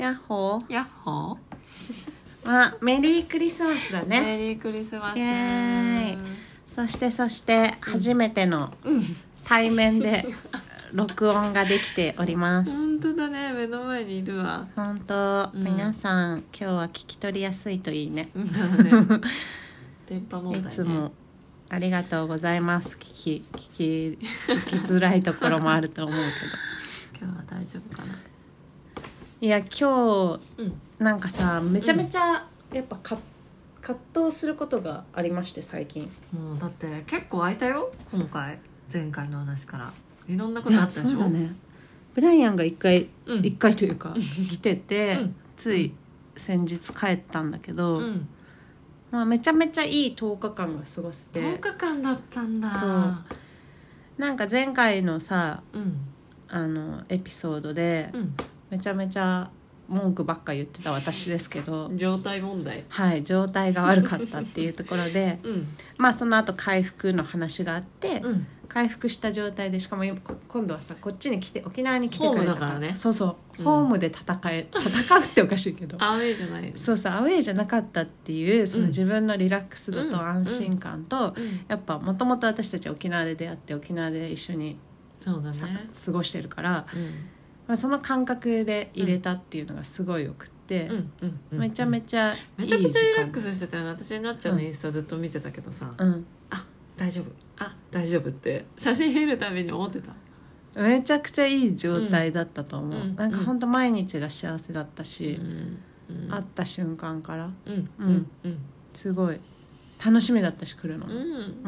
やっほー。やっほまあメリークリスマスだーね。メリークリスマス。イエーイ。そしてそして初めてのうん。対面で録音ができております。本当だね。目の前にいるわ。本当、うん。皆さん今日は聞き取りやすいといいね。本当だね。電波問題ね。いつもありがとうございます。聞き聞き聞きづらいところもあると思うけど。今日は大丈夫かないや今日うん。なんかさめちゃめちゃやっぱか、葛藤することがありまして最近。もうだって結構空いたよ今回。前回の話から。いろんなことあったでしょ？そうだね。ブライアンが一回うん。一、回というか 来てて、うん。つい先日帰ったんだけど、うん。まあ、めちゃめちゃいい10日間が過ごせて。10日間だったんだ。そう。なんか前回のさうん。あのエピソードでうんめちゃめちゃ文句ばっか言ってた私ですけど状態問題。はい状態が悪かったっていうところで うん。まあその後回復の話があって、うん。回復した状態でしかも今度はさこっちに来て沖縄に来てくれたから。ね。そうそう、うん。ホームで戦え戦うっておかしいけど。アウェイじゃないそうそうアウェーじゃなかったっていうそのうん自分のリラックス度うん。と安心感と、うん。やっぱもともと私たち沖縄で出会って沖縄で一緒にそうださね過ごしてるから、うんまあ、その感覚で入れたっていうのがすごいよくって、うんうんうんめちゃめちゃいいめちゃくちゃリラックススしてたよね私になっちゃうのインスタずっと見てたけどさ、うん。あ大丈夫。あ大丈夫って。写真見るたびに思ってた。めちゃくちゃいい状態だったと思う、うんなんかほんと毎日が幸せだったうし、んうん。会った瞬間から。うんううん。すごい楽しみだったし来るの。うん。う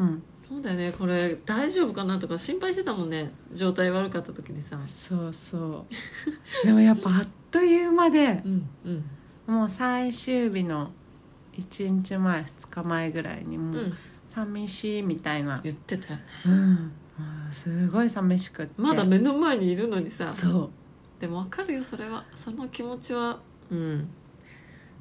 ん、そうだよね。これ大丈夫かなとか心配してたもんね。状態悪かった時にさ。そうそう。でもやっぱあっという間でうんうん。もう最終日の1日前2日前ぐらいにもううん。寂しいみたいな、言ってたよね。うん。すごい寂しくって。まだ目の前にいるのにさ。そう。でも分かるよそれは。その気持ちは。うん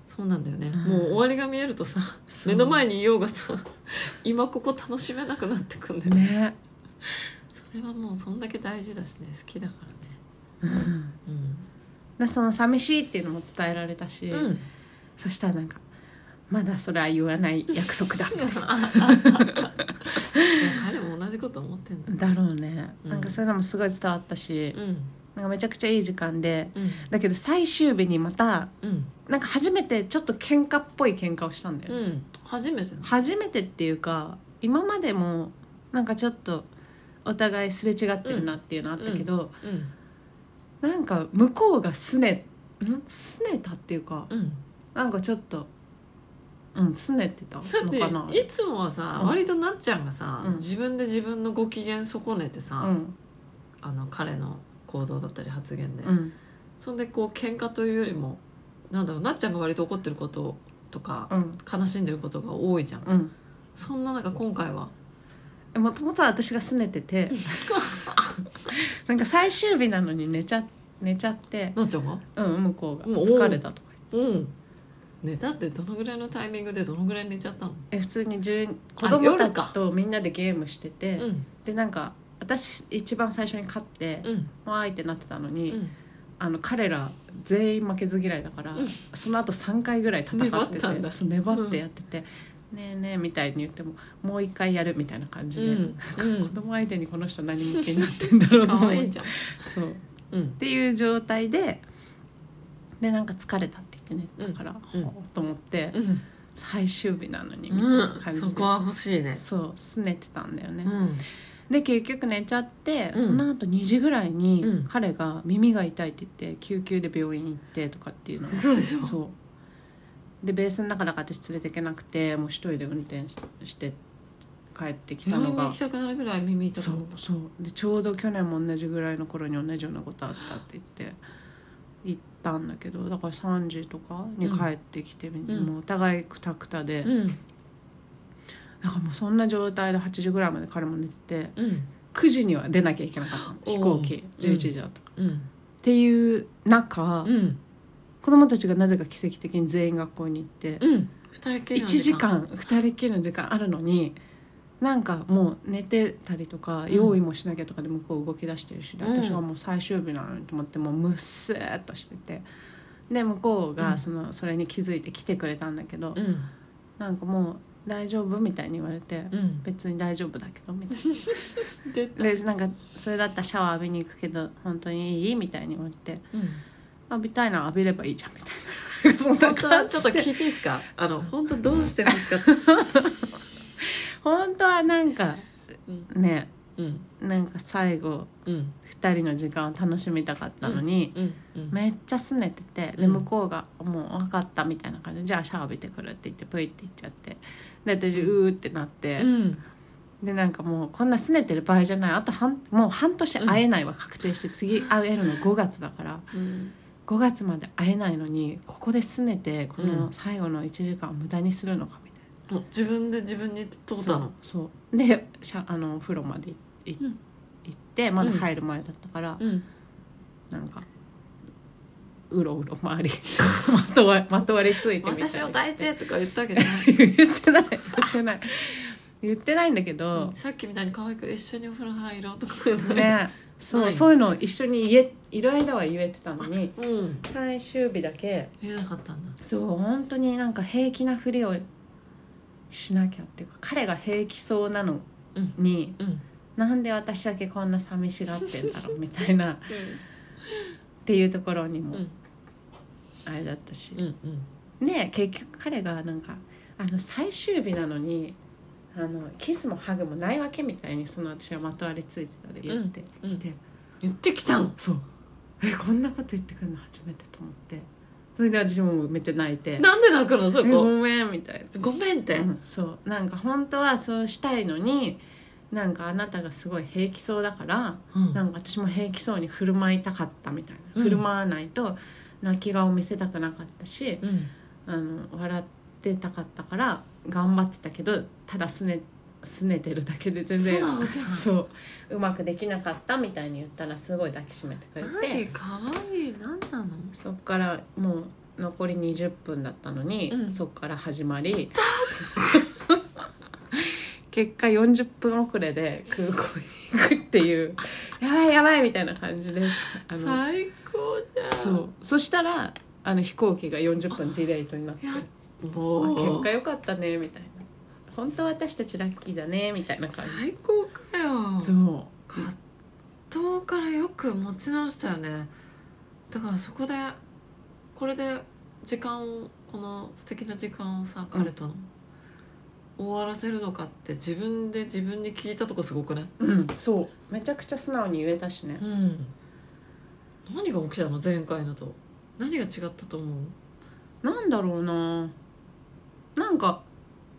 そうなんだよね、うん。もう終わりが見えるとさ目の前にいようがさ 今ここ楽しめなくなってくんだよね。ね。それはもうそんだけ大事だしね好きだかうん。らねでその寂しいっていうのも伝えられたし、うん、うん、そしたらなんかまだそれは言わない約束だ。み たい彼も同じこと思ってんだなだろうね、うん。なんかそういうのもすごい伝わったし、うんなんかめちゃくちゃいい時間でうん。だけど最終日にまたうん。なんか初めてちょっと喧嘩っぽい喧嘩をしたんだよ。ね、うん。初めてな初めてっていうか今までもなんかちょっとお互いすれ違ってるなっていうのあったけど、うん。なんか向こうがすねん？すねたっていうかうん。なんかちょっとうんすねてただのかな。っていつもはさ、うん。割となっちゃんがさ、うん。自分で自分のご機嫌損ねてさ、うん。あの彼の行動だったり発言で、うん。そんでこう喧嘩というよりもなんだろうなっちゃんが割と怒ってることとか、うん。悲しんでることが多いじゃん、うん。そんな中今回は。もともとは私がすねてて なんか最終日なのに寝ちゃ寝ちゃってなっちゃんが？うん向こうがもう疲れたとか言って。うん。寝たってどのぐらいのタイミングでどのぐらい寝ちゃったの？え普通に10子供た夜かちとみんなでゲームしてて、うん。でなんか私一番最初に勝って、うん。わーいってなってたのに、うん。あの彼ら全員負けず嫌いだから、うん。その後3回ぐらい戦って粘ってたんだ。そう粘ってやってて「ねえねえ」みたいに言ってももう一回やるみたいな感じで、うん。子供相手にこの人何向きになってんだろうと思う。かわいいじゃん。そう。っうん。ていう状態ででなんか疲れたって言って寝たから、うん。ほうと思って、うん。最終日なのにみたいうんな感じで、そこは欲しいね。そうすねてたんだよね、うんで結局寝ちゃって、うん。その後2時ぐらいにうん。彼が耳が痛いって言って救急で病院行ってとかっていうのを嘘でしょ。そう。でベースの中だから私連れてけなくてもう一人で運転しして帰ってきたのが病院に行きたくなるぐらい耳痛くそうそう。でちょうど去年も同じぐらいの頃に同じようなことあったって言って行ったんだけどだから3時とかに帰ってきて、ん。もうお互いクタクタで、うんなんかもうそんな状態で8時ぐらいまで彼も寝ててうん。9時には出なきゃいけなかったの。飛行機。おう11時だった。かうん。ていう中、うん。子供たちがなぜか奇跡的に全員学校に行って、うん。二人きり1の時間2人っきりの時間あるのになんかもう寝てたりとか、ん。用意もしなきゃとかで向こう動き出してるし、私はもう最終日なのにと思ってもうむっすーっとしててで向こううん。がそのそれに気づいて来てくれたんだけど、うん。なんかもう「大丈夫?」みたいに言われて「うん。別に大丈夫だけど」みたいな。でなんかそれだったらシャワー浴びに行くけど本当にいい？みたいに言われてうん「浴びたいなら浴びればいいじゃん」みたいな。そんな本当は感じ。でちょっと聞いていいですか？あの本当どうして欲しかった？本当はなんかうん。ねうん。なんか最後うん2人の時間を楽しみたかったのに、うんうんめっちゃ拗ねててでうん。向こうが「もう分かった」みたいな感じ。で「じゃあシャワー浴びてくる」って言ってプイって言っちゃって。で私うーってなって、うん。でなんかもうこんな拗ねてる場合じゃない。あと半もう半年会えないは確定して、次会えるの5月だから。うん。5月まで会えないのにここで拗ねてこのうん。最後の1時間を無駄にするのかみたいな。自分で自分に問うたのそうでシャあのお風呂までいいうん行ってまだ入る前だったから、うん。なんかうろうろ周り まとわまとわりついてみたりして。私を抱いてとか言ったわけじゃない。言ってない言ってない。言ってないんだけど、さっきみたいに可愛く一緒にお風呂入ろうとか言うのね。そうない。そういうのを一緒に言えいる間は言えてたのにうん。最終日だけ言えなかったんだ。そう本当になんか平気なふりをしなきゃっていうか彼が平気そうなのに、うんなんで私だけこんな寂しがってんだろうみたいなっていうところにもうん。あれだったし、うんうん。で結局彼がなんかあの最終日なのにあのキスもハグもないわけみたいにその私はまとわりついてたで言ってうんきて、言ってきたんそう。えこんなこと言ってくるの初めてと思って。それで私もめっちゃ泣いて。なんで泣くのそえごこめんみたいな。ごめんって。うんそう。なんか本当はそうしたいのになんかあなたがすごい平気そうだから、うん。なんか私も平気そうに振る舞いたかったみたいな、うん。振る舞わないと泣き顔見せたくなかったし、うん。あの笑ってたかったから頑張ってたけどただすねすねてるだけで全然そうう。まくできなかったみたいに言ったらすごい抱きしめてくれて。何かわいい何なの？そっからもう残り20分だったのに、うん。そっから始まり 結果40分遅れで空港に行くっていう。やばいやばいみたいな感じであの最高じゃん。そう。そしたらあの飛行機が40分ディレイトになって。もう果良かったねみたいな。本当私たちラッキーだねみたいな感最高かよ。じそう。葛藤からよく持ち直したよね。だからそこでこれで時間をこの素敵な時間をさ彼との、終わらせるのかって自分で自分に聞いたとこすごくねうんそう。めちゃくちゃ素直に言えたしね。うん。何が起きたの？前回のと。何が違ったと思う？なんだろうな。なんか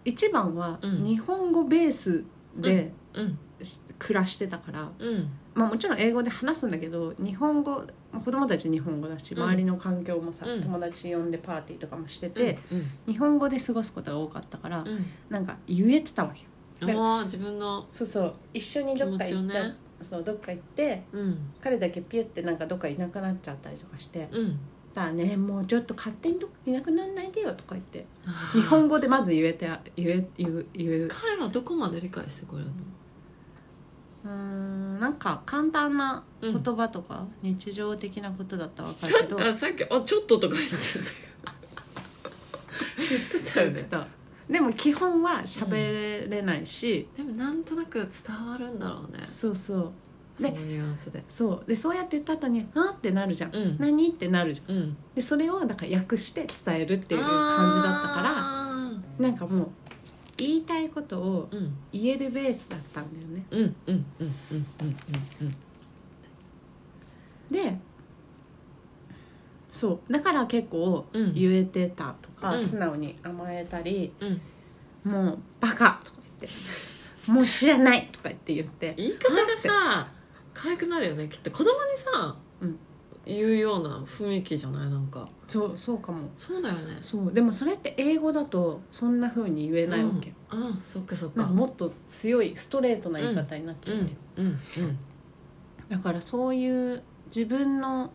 一番はうん。日本語ベースでうん。し暮らしてたから、うんまあ、もちろん英語で話すんだけど日本語まあ子供たち日本語だしうん。周りの環境もさ、うん。友達呼んでパーティーとかもしてて、うん日本語で過ごすことが多かったから、うん。なんか言えてたわけよ。うんああ自分のそうそう。一緒にどっか行っちゃう、ね。そうどっか行ってうん。彼だけピュってなんかどっかいなくなっちゃったりとかしてうん「だねもうちょっと勝手にどっかいなくならないでよ」とか言って 日本語でまず言えて言え言う言う。彼はどこまで理解してくれるの？うーんなんか簡単な言葉とか、日常的なことだったら分かるけど。あ さっき「あちょっと」とか言ってた言ってたよね。でも基本は喋れないし、でもなんとなく伝わるんだろうね。そうそう。そのニュアンスで。そう。でそうやって言った後に「あっ?」ってなるじゃん「うん。何?」ってなるじゃん。うん。でそれをだから訳して伝えるっていう感じだったかららなんかもう言いたいことをうん。言えるベースだったんだよね。うんうんうんうんうんうんでそうだから結構うん。言えてたとか、うん。素直に甘えたりうん「もうバカ!」とか言って「もう知らない!」とか言って言って。言い方がさ可愛くなるよねきっと。子供にさ、うん言うような雰囲気じゃない？なんか。そうそうかも。そうだよね。そう。でもそれって英語だとそんな風に言えないわけ、うん、うん、そっかそっか。もっと強いストレートな言い方になっちゃうん。だよ、うん。うん。だからそういう自分の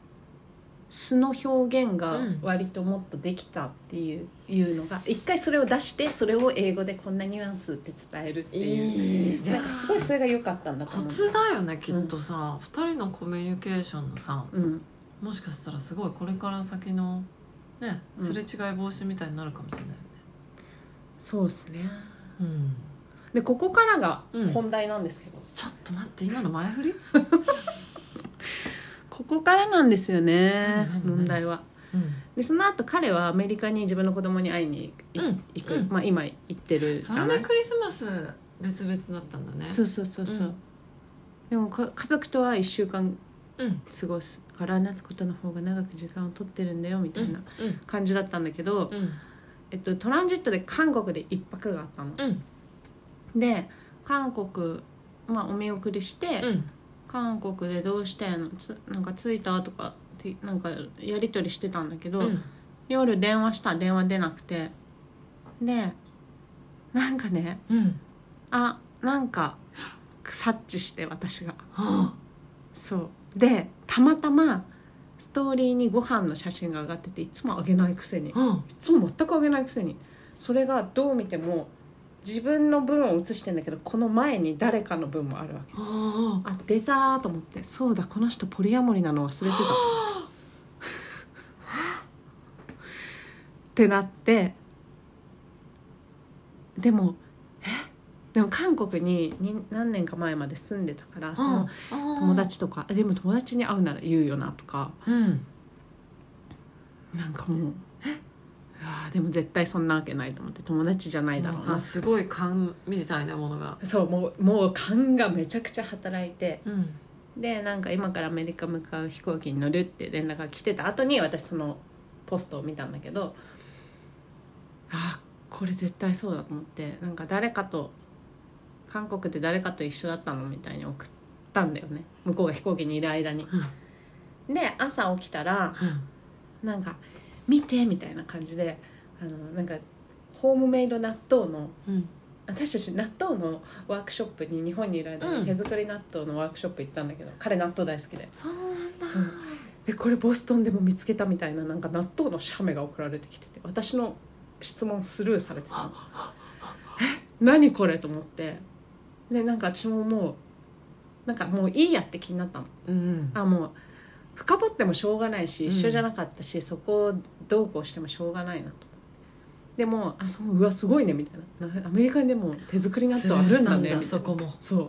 素の表現がうん。割ともっとできたっていう,、いうのが一回それを出してそれを英語でこんなニュアンスって伝えるっていう。いなんかすごいそれが良かったんだとコ思う。ツだよねきっとさ、二人のコミュニケーションのさ。うんもしかしたらすごいこれから先のねうん。すれ違い防止みたいになるかもしれないよね。そうっすね。うん。でここからがうん。本題なんですけど、ちょっと待って今の前振り？ここからなんですよね何何何？問題は。うん。でその後彼はアメリカに自分の子供に会いにいうん。行く、うん。まあ今行ってるじそゃない？れでクリスマス別々だったんだね。そうそうそうそう、うん。でもか家族とは1週間うん。過ごすから夏子との方が長く時間を取ってるんだよみたいなうん感じだったんだけど、うん。えっと、トランジットで韓国で一泊があったの、うん。で韓国、まあ、お見送りして、うん。韓国でどうしてんの？つなんか着いたとかなんかやり取りしてたんだけど、うん。夜電話した。電話出なくて。でなんかねうん。あなんか 察知して私が。はそう。でたまたまストーリーにご飯の写真が上がってていつも上げないくせに。いあうん。つも全く上げないくせに。それがどう見ても自分の分を写してんだけどこの前に誰かの分もあるわけ。ああ出たーと思って。そうだこの人ポリアモリなの忘れてた。ってなって。でもえでも韓国にに何年か前まで住んでたからその友友達とかえでも友達に会うなら言うよなとか。うん。なんかもううわーでも絶対そんなわけないと思って友達じゃないだろもううなさすごい勘みたいなものが。そうもうもう勘がめちゃくちゃ働いて。うん。でなんか今からアメリカ向かう飛行機に乗るって連絡が来てた後に私そのポストを見たんだけどあこれ絶対そうだと思ってなんか誰かと韓国で誰かと一緒だったの？みたいに送ったんだよね。向こうが飛行機にいる間に。で朝起きたらなんか「見て」みたいな感じであのなんかホームメイド納豆のうん。私たち納豆のワークショップに日本にいる間うん。に手作り納豆のワークショップ行ったんだけど、彼納豆大好きで。そうなんだ。そう。でこれボストンでも見つけたみたいななんか納豆の写メが送られてきてて私の質問スルーされてたの。え？何これ？と思ってでなんか私ももうなんかもういいやって気になったの。うんあもう深掘ってもしょうがないしうん。一緒じゃなかったし、そこをどうこうしてもしょうがないなと思って。でもあそううわすごいねみたいな。なアメリカにでも手作り納豆あるんだねみたいな。そこも。そう。っ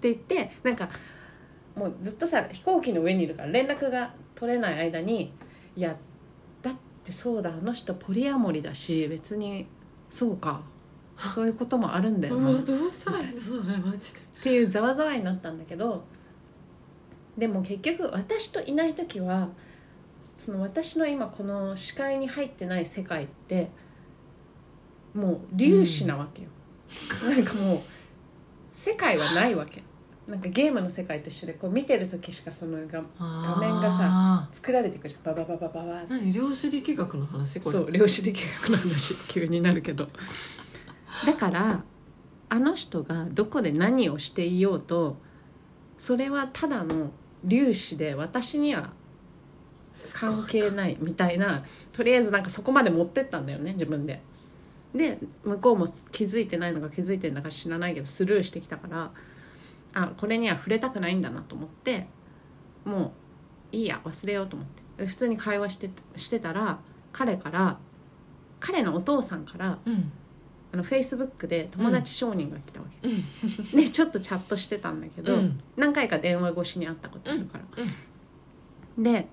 て言ってなんかもうずっとさ飛行機の上にいるから連絡が取れない間にいやだってそうだあの人ポリアモリだし別にそうか。そういうこともあるんだよな。どうしたらいいの？それマジで。ていうざわざわになったんだけどでも結局私といない時はその私の今この視界に入ってない世界ってもう粒子なわけよ、なんかもう世界はないわけ。なんかゲームの世界と一緒でこう見てる時しかそのが画面がさ作られていくじゃん。ババババババ何量子力学の話？これ。そう量子力学の話急になるけど。だからあの人がどこで何をしていようとそれはただの粒子で私には関係ないみたいなとりあえずなんかそこまで持ってったんだよね自分で。で向こうも気づいてないのか気づいてるのか知らないけどスルーしてきたからあこれには触れたくないんだなと思ってもういいや忘れようと思って普通に会話してしてたら彼から彼のお父さんからうんあのフェイスブックで友達承認が来たわけ、うん。でちょっとチャットしてたんだけど、うん。何回か電話越しに会ったことあるから、で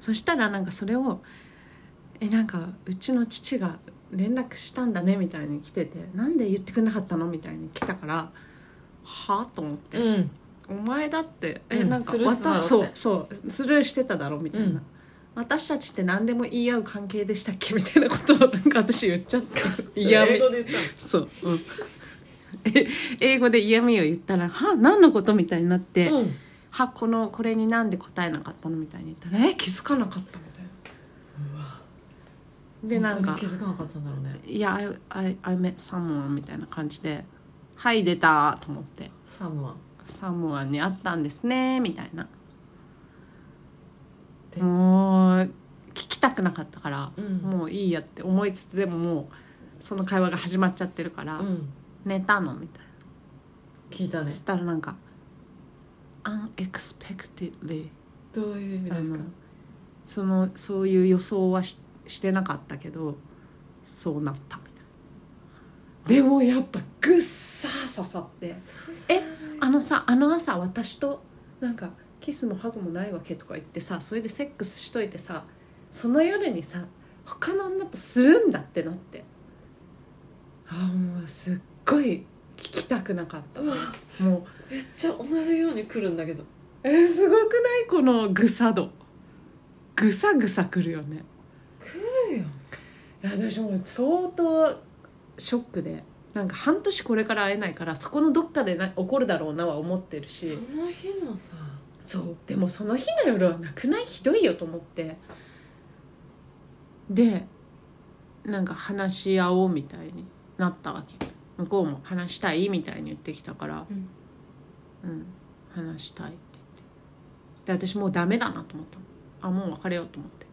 そしたらなんかそれを「えなんかうちの父が連絡したんだね」みたいに来てて「なんで言ってくれなかったの?」みたいに来たから「はあ?」と思って、うん。お前だってえ、うん。なんかスルーしてただろそうそうスルーしてただろみたいな、うん私たちって何でも言い合う関係でしたっけ？みたいなことをなんか私言っちゃって。嫌味。英語で言ったそう、うん、え英語で嫌味を言ったら「は何のこと?」みたいになって「のうん。はこのこれになんで答えなかったの?」みたいに言ったら「え気づかなかった」みたいな。でなんか気づかなかったんだろうね「いや I, I, I met someone」みたいな感じで「はい出た」と思って。サムは「サムワンに会ったんですね」みたいなでもう聞きたくなかったから、うん。もういいやって思いつつでももうその会話が始まっちゃってるから「うん。寝たの?」みたいな。聞いたね。そしたらなんか「unexpectedly どういう意味」ですか？そのそういう予想はししてなかったけどそうなったみたいな。でもやっぱぐっさー刺さって。えあのさあの朝私となんかキスもハグもないわけとか言ってさそれでセックスしといてさその夜にさ他の女とするんだってなって。あーもうすっごい聞きたくなかった。ねもう。めっちゃ同じように来るんだけど。えーすごくない？このぐさ度。ぐさぐさくるよね。来るよ。いや私もう相当ショックで。なんか半年これから会えないからそこのどっかでな起こるだろうなは思ってるし。その日のさ。そう。でもその日の夜はなくない？ひどいよと思ってでなんか話し合おうみたいになったわけ。向こうも話したいみたいに言ってきたから。うん。うん。話したいって言って。で私もうダメだなと思った。あもう別れようと思って。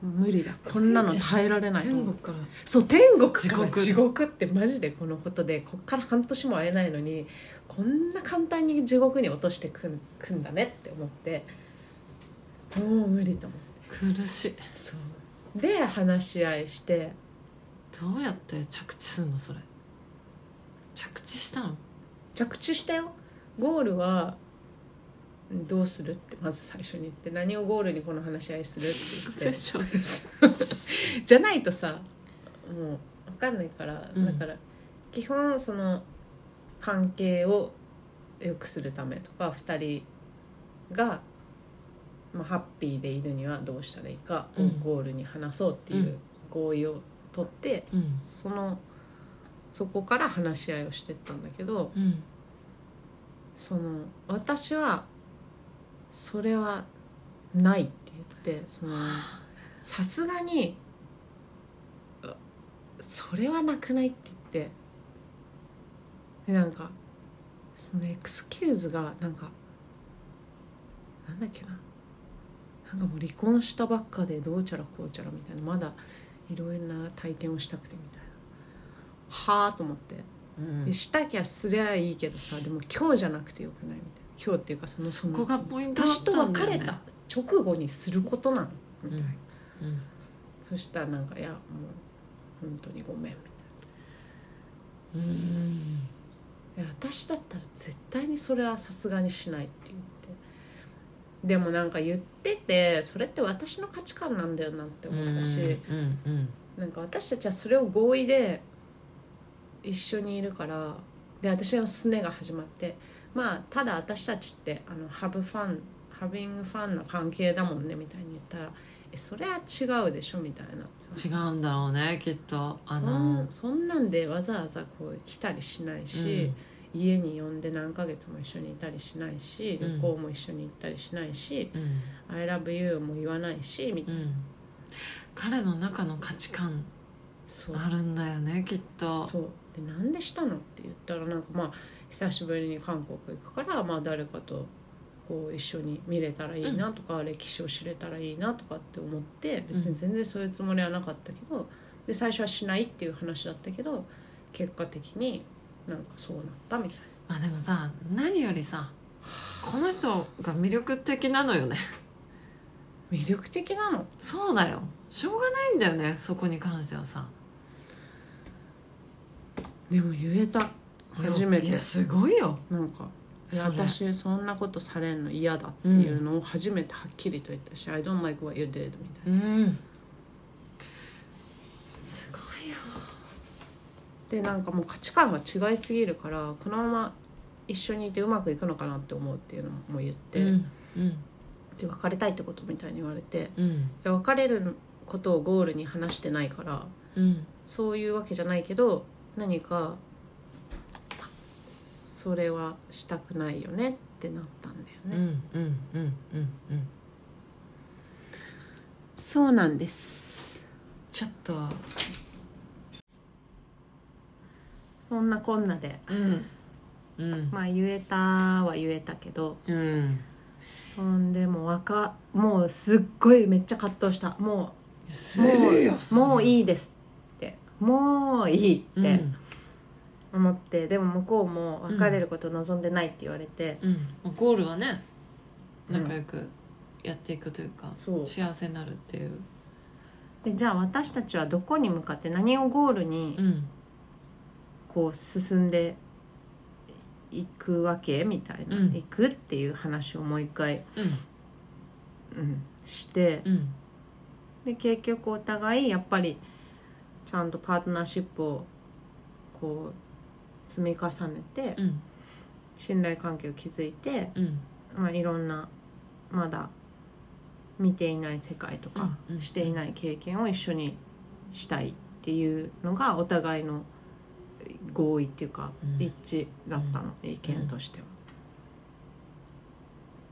無理だ。すごい。こんなの耐えられないと思う。天国から。そう天国から。地獄。地獄ってマジでこのことでこっから半年も会えないのにこんな簡単に地獄に落としてくんくんだねって思って。もう無理と思って。苦しい。そうで話し合いして。どうやって着地するのそれ？着地したの？着地したよ。ゴールはうんどうするってまず最初に言って。何をゴールにこの話し合いするって言って。セッションです。じゃないとさもう分かんないから、うん。だから基本その関係を良くするためとか2人が、まあ、ハッピーでいるにはどうしたらいいかゴールに話そうっていううん。合意を取って、うん。そのそこから話し合いをしてったんだけどうん。その私はそれはないって言ってそのさすがにうそれはなくないって言ってでなんかそのエクスキューズがなんかなんだっけななんかもう離婚したばっかでどうちゃらこうちゃらみたいなまだいろいろな体験をしたくてみたいな。はあと思って。うん。でしたきゃすりゃいいけどさでも今日じゃなくてよくないみたいな。今日っていうかそのそこがポイントだ私と別れた直後にすることなのみたいな、うん。そしたらなんか「いやもう本当にごめん」みたいうん。ないや私だったら絶対にそれはさすがにしないって言ってでもなんか言っててそれって私の価値観なんだよなって思ったし、うんうんなんか私たちはそれを合意で一緒にいるからで私のすねが始まってまあただ私たちってあのハブファンハビングファンの関係だもんねみたいに言ったらえそれは違うでしょみたいな。違うんだろうねきっと。あそのんそんなんでわざわざこう来たりしないし、家に呼んで何ヶ月も一緒にいたりしないしうん。旅行も一緒に行ったりしないしうん「I love you」も言わないしみたいな、うん。彼の中の価値観そう。あるんだよねきっと。そう。でなんでしたのって言ったらなんかまあ久しぶりに韓国行くから、まあ、誰かとこう一緒に見れたらいいなとか、歴史を知れたらいいなとかって思って別に全然そういうつもりはなかったけどで最初はしないっていう話だったけど結果的になんかそうなったみたい。まあでもさ何よりさこの人が魅力的なのよね。な魅力的なの？そうだよ。しょうがないんだよねそこに関してはさ。でも言えた。初めて。いやすごいよ。なんか私そんなことされんの嫌だっていうのを初めてはっきりと言ったし「I don't like what you did」みたいな。うん。すごい。よでなんかもう価値観が違いすぎるからこのまま一緒にいてうまくいくのかなって思うっていうのも言って、うんうん。で別れたいってことみたいに言われてうん。いや別れることをゴールに話してないからうん。そういうわけじゃないけど何かそれはしたくないよねってなったんだうんよね、うんうんうんうん。そうなんです。ちょっとそんなこんなで。うん。うん。まあ言えたは言えたけど。うん。そんでもう若もうすっごいめっちゃ葛藤した。もすうもうもういいいですって。もういいって思って、でも向こうも別れることを望んでないって言われて、うん、うん、ゴールはねうん。仲良くやっていくというか、そう。幸せになるっていう。じゃあ私たちはどこに向かって何をゴールにうんこう進んでいくわけみたいな、うん。行くっていう話をもう一回、うん、してうん。うんで結局お互いやっぱりちゃんとパートナーシップをこう積み重ねてうん。信頼関係を築いて、うん。まあ、いろんなまだ見ていない世界とかうんうん。していない経験を一緒にしたいっていうのがお互いの合意っていうかうん。一致だったの、意見としては。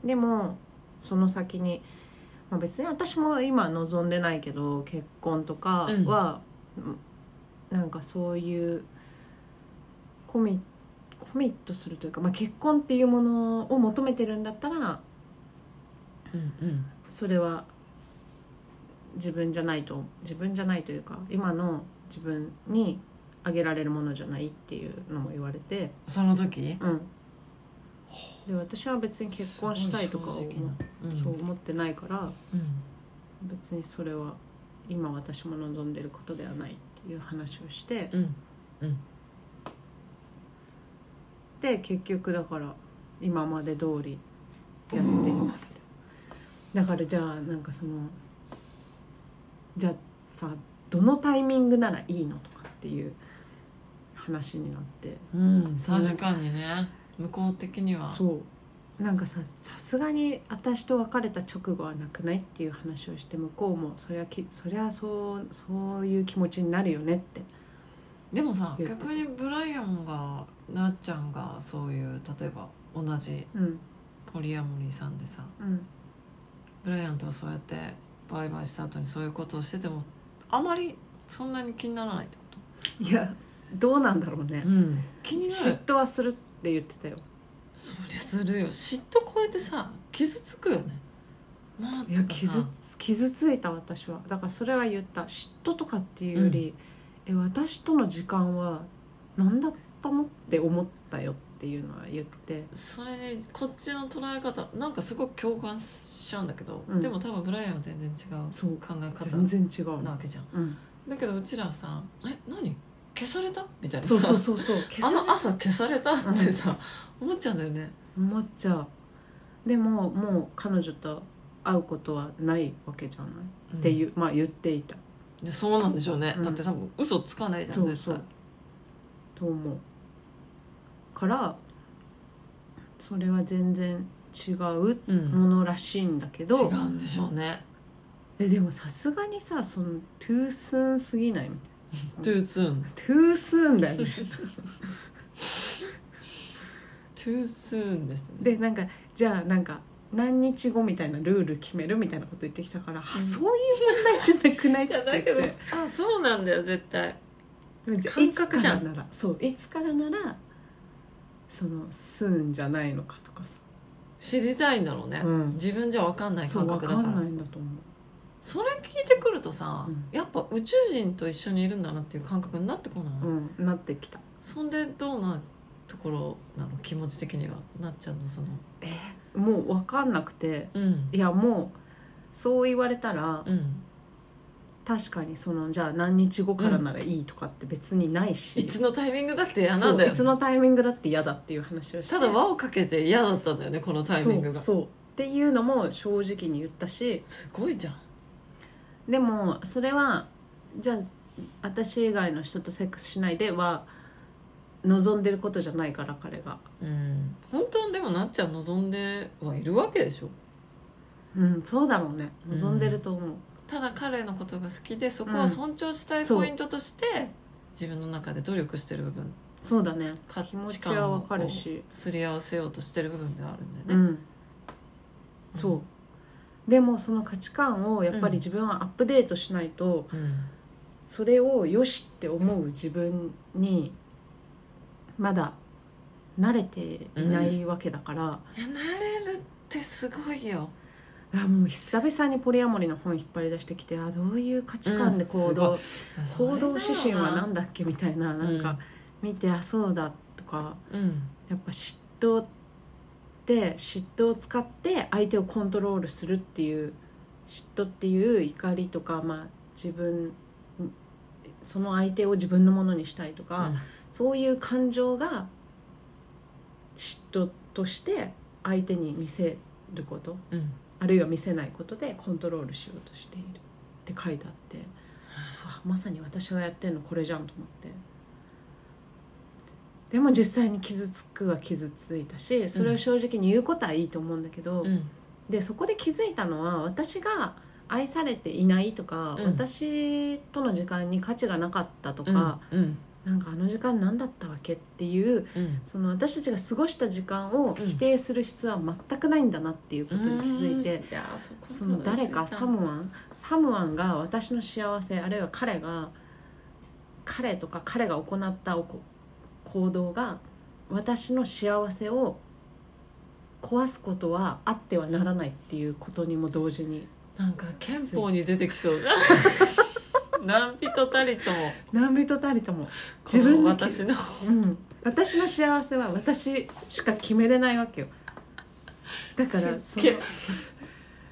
でもその先に、まあ、別に私も今望んでないけど結婚とかは、うん。なんかそういうコミコミットするというか、まあ、結婚っていうものを求めてるんだったらうんうん。それは自分じゃないと自分じゃないというか今の自分にあげられるものじゃないっていうのも言われて、その時？うん、で私は別に結婚したいとかをうん。そう思ってないからうん。別にそれは今私も望んでることではないっていう話をして。うん。うん。で結局だから今まで通りやって。るだからじゃあなんかそのじゃあさどのタイミングならいいのとかっていう話になって。うん。確かにね。向こう的には。そう。なんかささすがに私と別れた直後はなくないっていう話をして向こうもそりゃきそりゃそうそういう気持ちになるよねって。でもさ言ってた。逆にブライアンがなっちゃんがそういう例えば同じうん。ポリアモリーさんでさうん。ブライアンとそうやってバイバイした後にそういうことをしててもあまりそんなに気にならないってこいやどうなんだろうね。と、うん、気にな嫉る妬はするって言ってたよ。それするよ。嫉妬超えてさ傷つくよね。まあいや傷つ傷ついた私は。だからそれは言った。嫉妬とかっていうより、え私との時間は何だったのって思ったよっていうのは言って。それねこっちの捉え方なんかすごく共感しちゃうんだけど、うん。でも多分ブライアンは全然違うそう。考え方全然違う。なわけじゃん。うん、だけどうちらはさ「え何？消された?」みたいな。そうそうさそうそう。消 あされの朝消された？ってさ、思っちゃうんだよね。思っちゃう。でももう彼女と会うことはないわけじゃない、っていうまあ言っていた。でそうなんでしょうね、うん。だって多分嘘つかないじゃん絶対。そうそう。と思うからそれは全然違ううんものらしいんだけ違ど、うん。でしょうね。えでもさすがにさそのトゥースーンすぎない？みたいなトゥースーントゥースーンだよね。トゥースーンですね。でなんかじゃあなんか何日後みたいなルール決めるみたいなこと言ってきたから、あうん。そういう問題じゃなくないっいつやだけどって言ってさそうなんだよ絶対。でもじゃあ感いつか覚じゃん。らならそういつからならそのスーンじゃないのかとかさ。知りたいんだろうね、うん。自分じゃ分かんないそう感覚だから。んないんだと思うそれ聞いてくるとさ、うん。やっぱ宇宙人と一緒にいるんだなっていう感覚になってこない、うんなってきた。そんでどうなところなの？気持ち的にはなっちゃうの？その。もう分かんなくて。うん。いやもうそう言われたらうん。確かにそのじゃあ何日後からならいいとかって別にないし、いつのタイミングだって嫌そなんだよ。ういつのタイミングだって嫌だっていう話をして。ただ輪をかけて嫌だったんだよねこのタイミングが。すそう。っていうのも正直に言ったし。ごいじゃんでもそれはじゃあ私以外の人とセックスしないでは望んでることじゃないから彼が。うん。本当はでもなっちゃん望んではいるわけでしょ。うんそうだろうね。うん。望んでると思う、ただ彼のことが好きでそこは尊重したいポイントとして、自分の中で努力してる部分。そうだね。価気持値観をちはわかるし。すり合わせようとしてる部分ではあるんうだよね、ん。そうでもその価値観をやっぱり自分はアップデートしないと、うん。それをよしって思う自分にまだ慣れていないわけだから、いや慣れるってすごいよ。あもう久々にポリアモリの本引っ張り出してきてあどういう価値観で行動、行動指針は何だっけみたいななんか見て、あそうだとかうん。やっぱ嫉妬って嫉妬を使って相手をコントロールするっていう嫉妬っていう怒りとか、まあ、自分その相手を自分のものにしたいとか、そういう感情が嫉妬として相手に見せることうん。うんあるいは見せないことでコントロールしようとしているって書いてあってあ。まさに私がやってるのこれじゃんと思ってでも実際に傷つくは傷ついたしそれを正直に言うことはいいと思うんだけど、うん。でそこで気づいたのは私が愛されていないとか、うん。私との時間に価値がなかったとか、うん。なんかあの時間何だったわけっていううん。その私たちが過ごした時間を否定する必要は全くないんだなっていうことに気づいて、その誰かサムワン。サムワンが私の幸せあるいは彼が彼とか彼が行ったおこ行動が私の幸せを壊すことはあってはならないっていうことにも同時に。なんか憲法に出てきそうじゃん。何人たりとも。何人たりとも。自分の私の。うん、私の幸せは私しか決めれないわけよ。だからその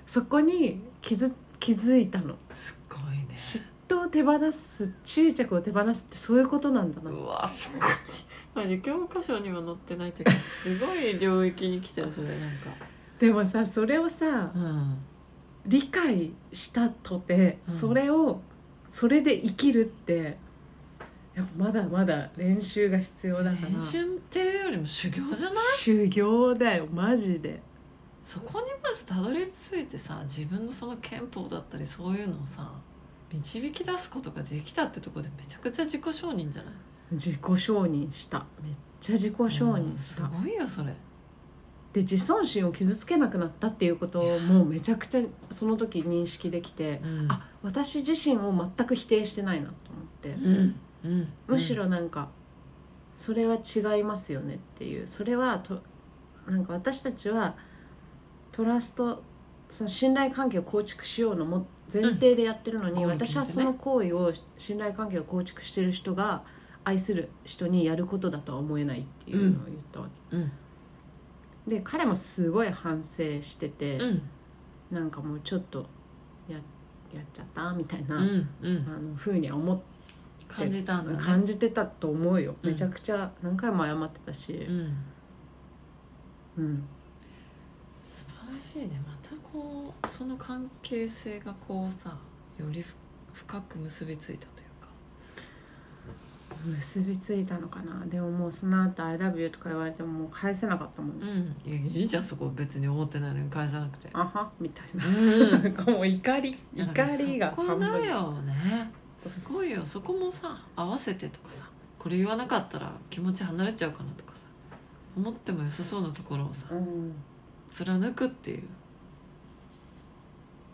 そこに気づ気づいたの。すごいね。嫉妬を手放す執着を手放すってそういうことなんだな。うわすごいマジ教科書には載ってないっていうかすごい領域に来てるそれなんか。でもさそれをさうん。理解したとて、うん。それをそれで生きるってやっぱまだまだ練習が必要だから。練習っていうよりも修行じゃない？修行だよマジで。そこにまずたどり着いてさ自分のその憲法だったりそういうのをさ導き出すことができたってところでめちゃくちゃ自己承認じゃない？自己承認した。めっちゃ自己承認しすごいよそれ。で自尊心を傷つけなくなったっていうことをもうめちゃくちゃその時認識できて、うん。あ私自身を全く否定してないなと思って、うんうんむしろなんかそれは違いますよねっていう。それはとなんか私たちはトラストその信頼関係を構築しようのも前提でやってるのに、うん。私はその行為を信頼関係を構築してる人が愛する人にやることだとは思えないっていうのを言ったわけ、うん。で彼もすごい反省してて、うん。なんかもうちょっとややっちゃったみたいな、うんうん。あの風には思っ感じたんだね。感じてたと思うよ、うん。めちゃくちゃ何回も謝ってたし、うん。うん。素晴らしいね。またこうその関係性がこうさより深く結びついた結びついたのかな。でももうその後 I love you」とか言われてももう返せなかったもん。ね、うん。いやいいじゃんそこ別に思ってないのに返さなくて。あは？みたいな、うん。なんかもう怒り。怒りがそこだよね。すごいよ。そこもさ合わせてとかさこれ言わなかったら気持ち離れちゃうかなとかさ思っても良さそうなところをさうん。貫くっていう。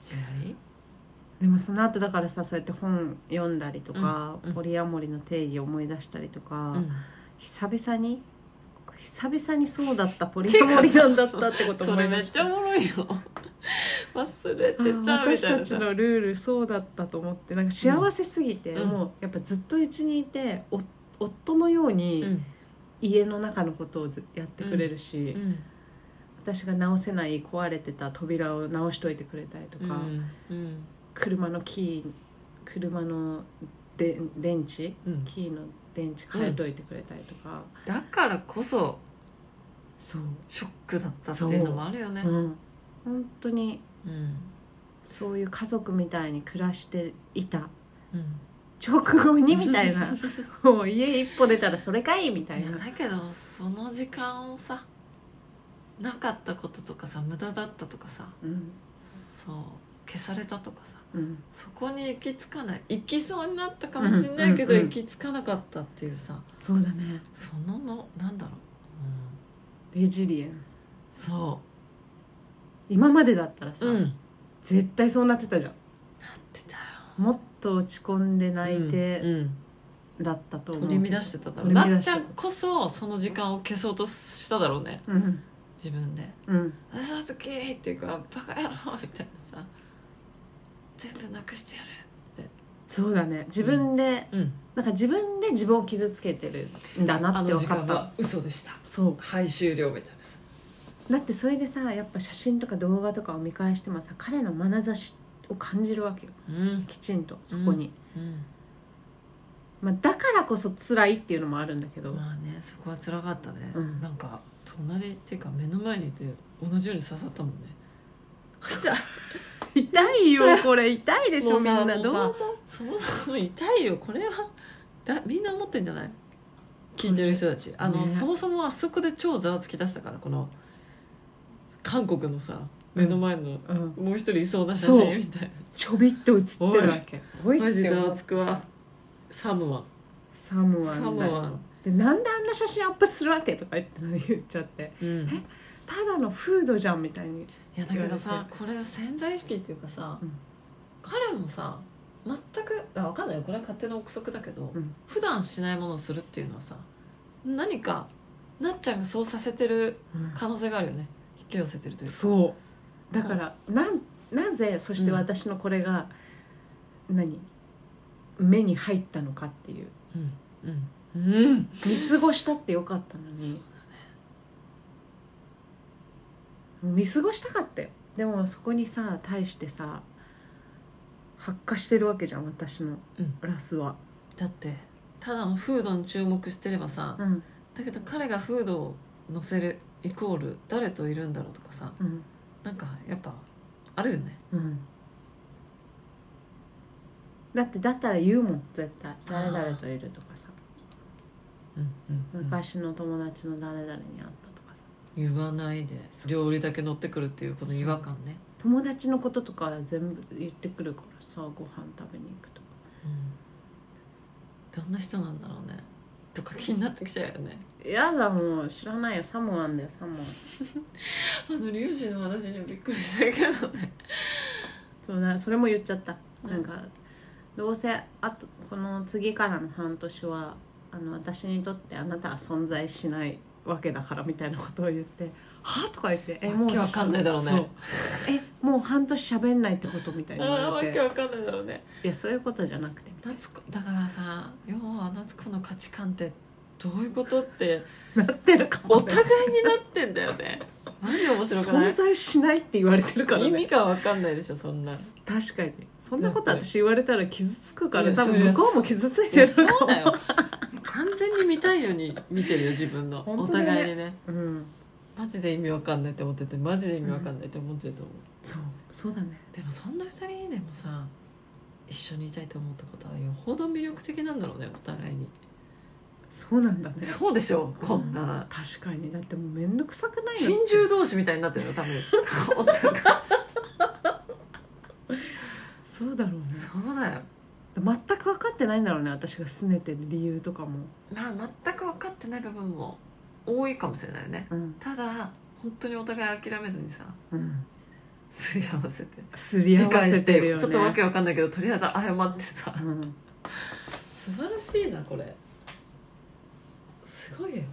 時代でもその後だからさそうやって本読んだりとか、うんうん。ポリアモリの定義を思い出したりとか、うん。久々に久々にそうだったポリアモリなんだったってことそ思いました。れめっちゃおもろいよ。忘れてたみあたいな私たちのルールそうだったと思ってなんか幸せすぎて、うん。もうやっぱずっとうちにいてお夫のよううにん。家の中のことをずやってくれるし、うん。私が直せない壊れてた扉を直しといてくれたりとか、うん車のキー車ので電池うん。キーの電池変えといてくれたりとか、だからこそそう、ショックだったっていうのもあるよね。う。ん、本当にうん。そういう家族みたいに暮らしていた。うん。直後にみたいな。もう家一歩出たらそれかいみたいな。だけどその時間をさなかったこととかさ無駄だったとかさうん。そう消されたとかさうん。そこに行き着かない。行きそうになったかもしれないけど、うんうんうん。行き着かなかったっていうさ。そうだね。そののなんだろう、レジリエンスそ今までだったらさ、ううん。なっ絶対そうなってたじゃん。てたよ。もっと落ち込んで泣いてうんうん。だったと思う、取り乱してただろう。取り乱してた。なっちゃんこそその時間を消そうとしただろうね。うん。自分で。うん「嘘つき!」っていうか「バカ野郎!」みたいなさ全部なくしてやる。そうだね。自分で、うん。なん。か自分で自分を傷つけてるんだなあって分かったの時間は嘘でした。そう。はい終了みたいなさだってそれでさやっぱ写真とか動画とかを見返してもさ彼の眼差しを感じるわけよ。うん。きちんとそこに、うん。まあ、だからこそ辛いっていうのもあるんだけど、まあねそこは辛かったね、うん。なんか隣っていうか目の前にいて同じように刺さったもんね痛いよ これ痛いでしょみんな。どうもそもそも痛いよこれは。だみんな思ってんじゃない？聞いてる人たち、あのねそもそもあそこで超ざわつき出したからこの韓国のさ目の前の、うん、もう一人いそうな写真みたいな。ちょびっと映ってるわけ。おいマジざわつくわ。サムはサムワンだよ。サムワン。でなんであんな写真アップするわけとか言って言っちゃって。うん。え？ただのフードじゃんみたいにいやだけどさこれ潜在意識っていうかさ、うん。彼もさ全くあ分かんないよ。これは勝手な憶測だけど、うん。普段しないものをするっていうのはさ何かなっちゃんがそうさせてる可能性があるよね。引き寄せてるというか。そう。だからなんなぜそして私のこれが、何？目に入ったのかっていう。うん。うん。うん。見過ごしたってよかったのに見過ごしたかったよ。でもそこにさ対してさ発火してるわけじゃん私のうん。ラスは、だってただのフードに注目してればさ、うん。だけど彼がフードを乗せるイコール誰といるんだろうとかさうん。なんかやっぱあるよね。うん、だってだったら言うもん絶対。誰々といるとかさ。うんうん昔の友達の誰々に会ったとか。さ言わないで料理だけ乗ってくるっていうこの違和感ね。友達のこととか全部言ってくるからさご飯食べに行くとか。どんな人なんだろうね。とか気になってきちゃうよね。やだもう知らないよ。サモアンだよサモア。ン あのリュウジの話にはびっくりしたけどね。そうだそれも言っちゃった、うん。なんかどうせあとこの次からの半年はあの私にとってあなたは存在しないわけだからみたいなことを言って「は?」とか言って「えもうわかんないだろうね。えもう半年喋んないってこと?」みたいに言ああわれて。わかんないだろうね。いやそういうことじゃなくて。夏子だからさ要は夏子の価値観ってどういうことって なってるかも、ね、お互いになってんだよね。マジ面白くない？存在しないって言われてるから意味ねがわかんないでしょそんな。確かに。そんなこと私言われたら傷つくから多分向こうも傷ついてるかも。そうだよ 完全に見たいように見てるよ自分の、お互いにね。うん。マジで意味わかんないって思っててマジで意味わかんないって思ってると思う、そうそうだね。でもそんな二人でもさ一緒にいたいと思ったことはよ。ほど魅力的なんだろうねお互いに、そうなんだね。そうでしょこんうな確かに。だってもう面倒くさくないの珍獣同士みたいになってるよ多分。お互い。そうだろうね。そうだよ全く分かってないんだろうね私が拗ねてる理由とかも。まあ全く分かってない部分も多いかもしれないよね。うん。ただ本当にお互い諦めずにさうん。すり合わせて。すり合わせてるよね。ちょっとわけわかんないけどとりあえず謝ってさ。うん。素晴らしいなこれ。すごいよ。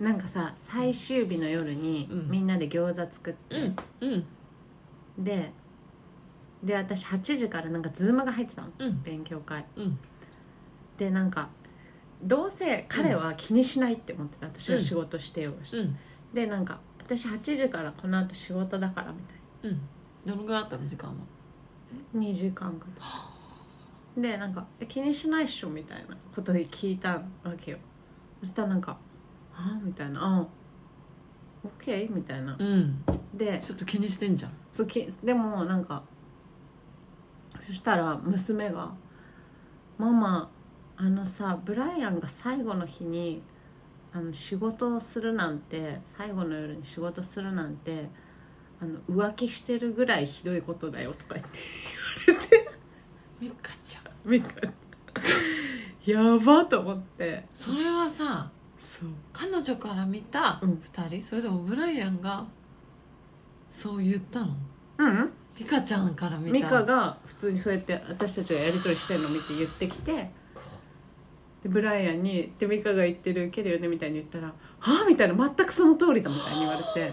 なんかさ最終日の夜にうん。みんなで餃子作って、うん。うん。でで私8時からなんかズームが入ってたの。うん。勉強会。うん。でなんかどうせ彼は気にしないって思ってた。私が仕事してようん。でなんか私8時からこの後仕事だからみたいうん。どのぐらいあったの時間は？な2時間ぐらい。でなんかえ「気にしないっしょ」みたいなことを聞いたわけよ。そしたらなんか「あみたいな「あオッケー」みたいな。うん。でちょっと気にしてんじゃん。そうきでもなんかそしたら娘が「ママあのさブライアンが最後の日にあの仕事をするなんて最後の夜に仕事するなんてあの浮気してるぐらいひどいことだよ」とか言って ミカちゃん。みかやばと思って。それはさそう。彼女から見たうん。2人、それともブライアンがそう言ったの？うんミカちゃんから見たミカが普通にそうやって私たちがやり取りしてるのを見て言ってきてでブライアンに「でミカが言ってる受けるよね」みたいに言ったら「はあ?」みたいな全くその通りだみたいに言われて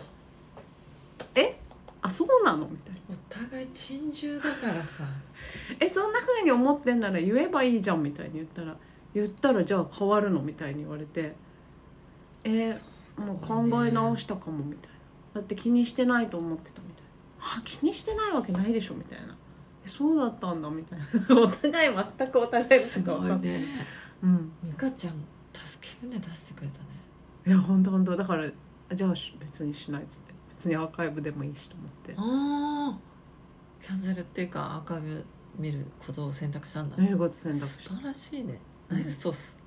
「え？あそうなの?」みたいなお互い珍獣だからさ「えそんなふうに思ってんなら言えばいいじゃん」みたいに言ったら「言ったらじゃあ変わるの?」みたいに言われて「えもう考え直したかも」みたいな「だって気にしてないと思ってた」みたいな「あ気にしてないわけないでしょ」みたいな。そうだったんだみたいな。お互い全くお互いのごいね。うん。美香ちゃん助け舟出してくれたね。いや本当本当だからじゃあし別にしないっつって。別にアーカイブでもいいしと思って。ああキャンセルっていうかアーカイブ見ることを選択したんだ。見ること選択し素晴らしいね。ナイストス、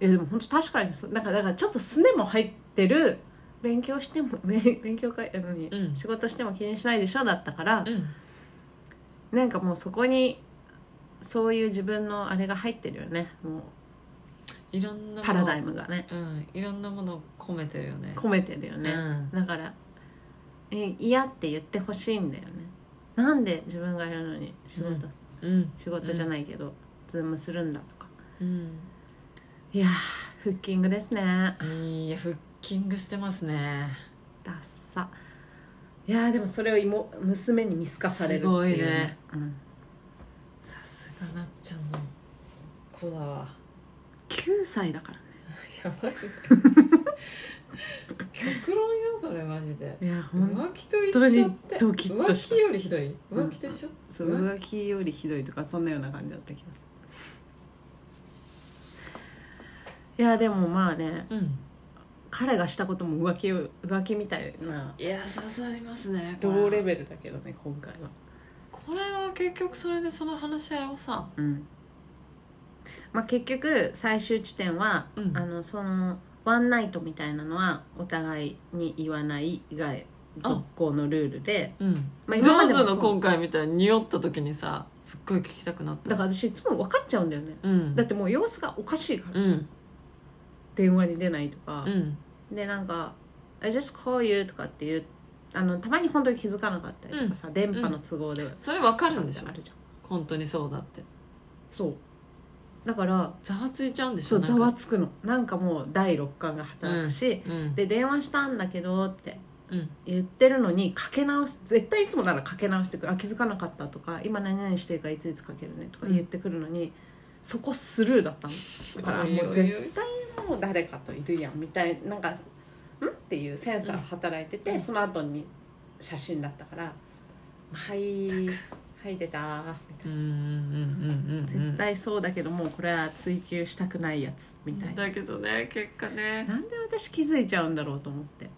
いやでも本当確かにそう。だからだからちょっとすねも入ってる勉強しても 勉勉強会やのに、うん。仕事しても気にしないでしょ？だったから、うん。なんかもうそこにそういう自分のあれが入ってるよね。もいろんなもの。うパラダイムがね。うん。いろんなものを込めてるよね。込めてるよね、うん。だからえ嫌って言ってほしいんだよね。なんで自分がいるのに仕事、うん。仕事じゃないけど、ズームするんだとか。うん。いやーフッキングですね。いやフッキングしてますね。ダッサ。いやーでもそれを妹娘に見透かされるっていう、すごいね。うん、さすがなっちゃんの子だわ。9歳だからね。やばい。ね極論よそれマジで。いや浮気と一緒って。ドキッとした。浮気よりひどい浮気と一緒、そう浮気よりひどいとかそんなような感じだった気がする。いやでもまあね。うん彼がしたことも浮気を浮気みたいな。いや刺さりますねこれ同レベルだけどね今回は。これは結局それでその話し合いをさうん。まあ結局最終地点は、うん。あのそのワンナイトみたいなのはお互いに言わないが続行のルールで。うん。まあジョーズの今回みたいに匂った時にさすっごい聞きたくなった。だから私いつも分かっちゃうんだよね。うん。だってもう様子がおかしいから、うん電話に出ないとか。う、ん。でなんか「I just call you」とかっていうあのたまに本当に気づかなかったりとかさ、電波の都合で、それ分かるんでしょ？あるじゃん。本当にそうだって。そう。だからざわついちゃうんでしそうざわつくの。なんかもう第六感が働くし、うん。で電話したんだけどってうん。言ってるのにかけ直す絶対いつもならかけ直してくる。あ気づかなかったとか今何々してるからいついつかけるねとか言ってくるのに、そこスルーだったの。だからもう絶対もう誰かといるやんみたいなんかん？っていうセンサーが働いてて、うん。その後に写真だったから「はいはい出た」みたいな。絶対そうだけどもうこれは追求したくないやつみたいな。だけどね結果ね。なんで私気づいちゃうんだろうと思って。いや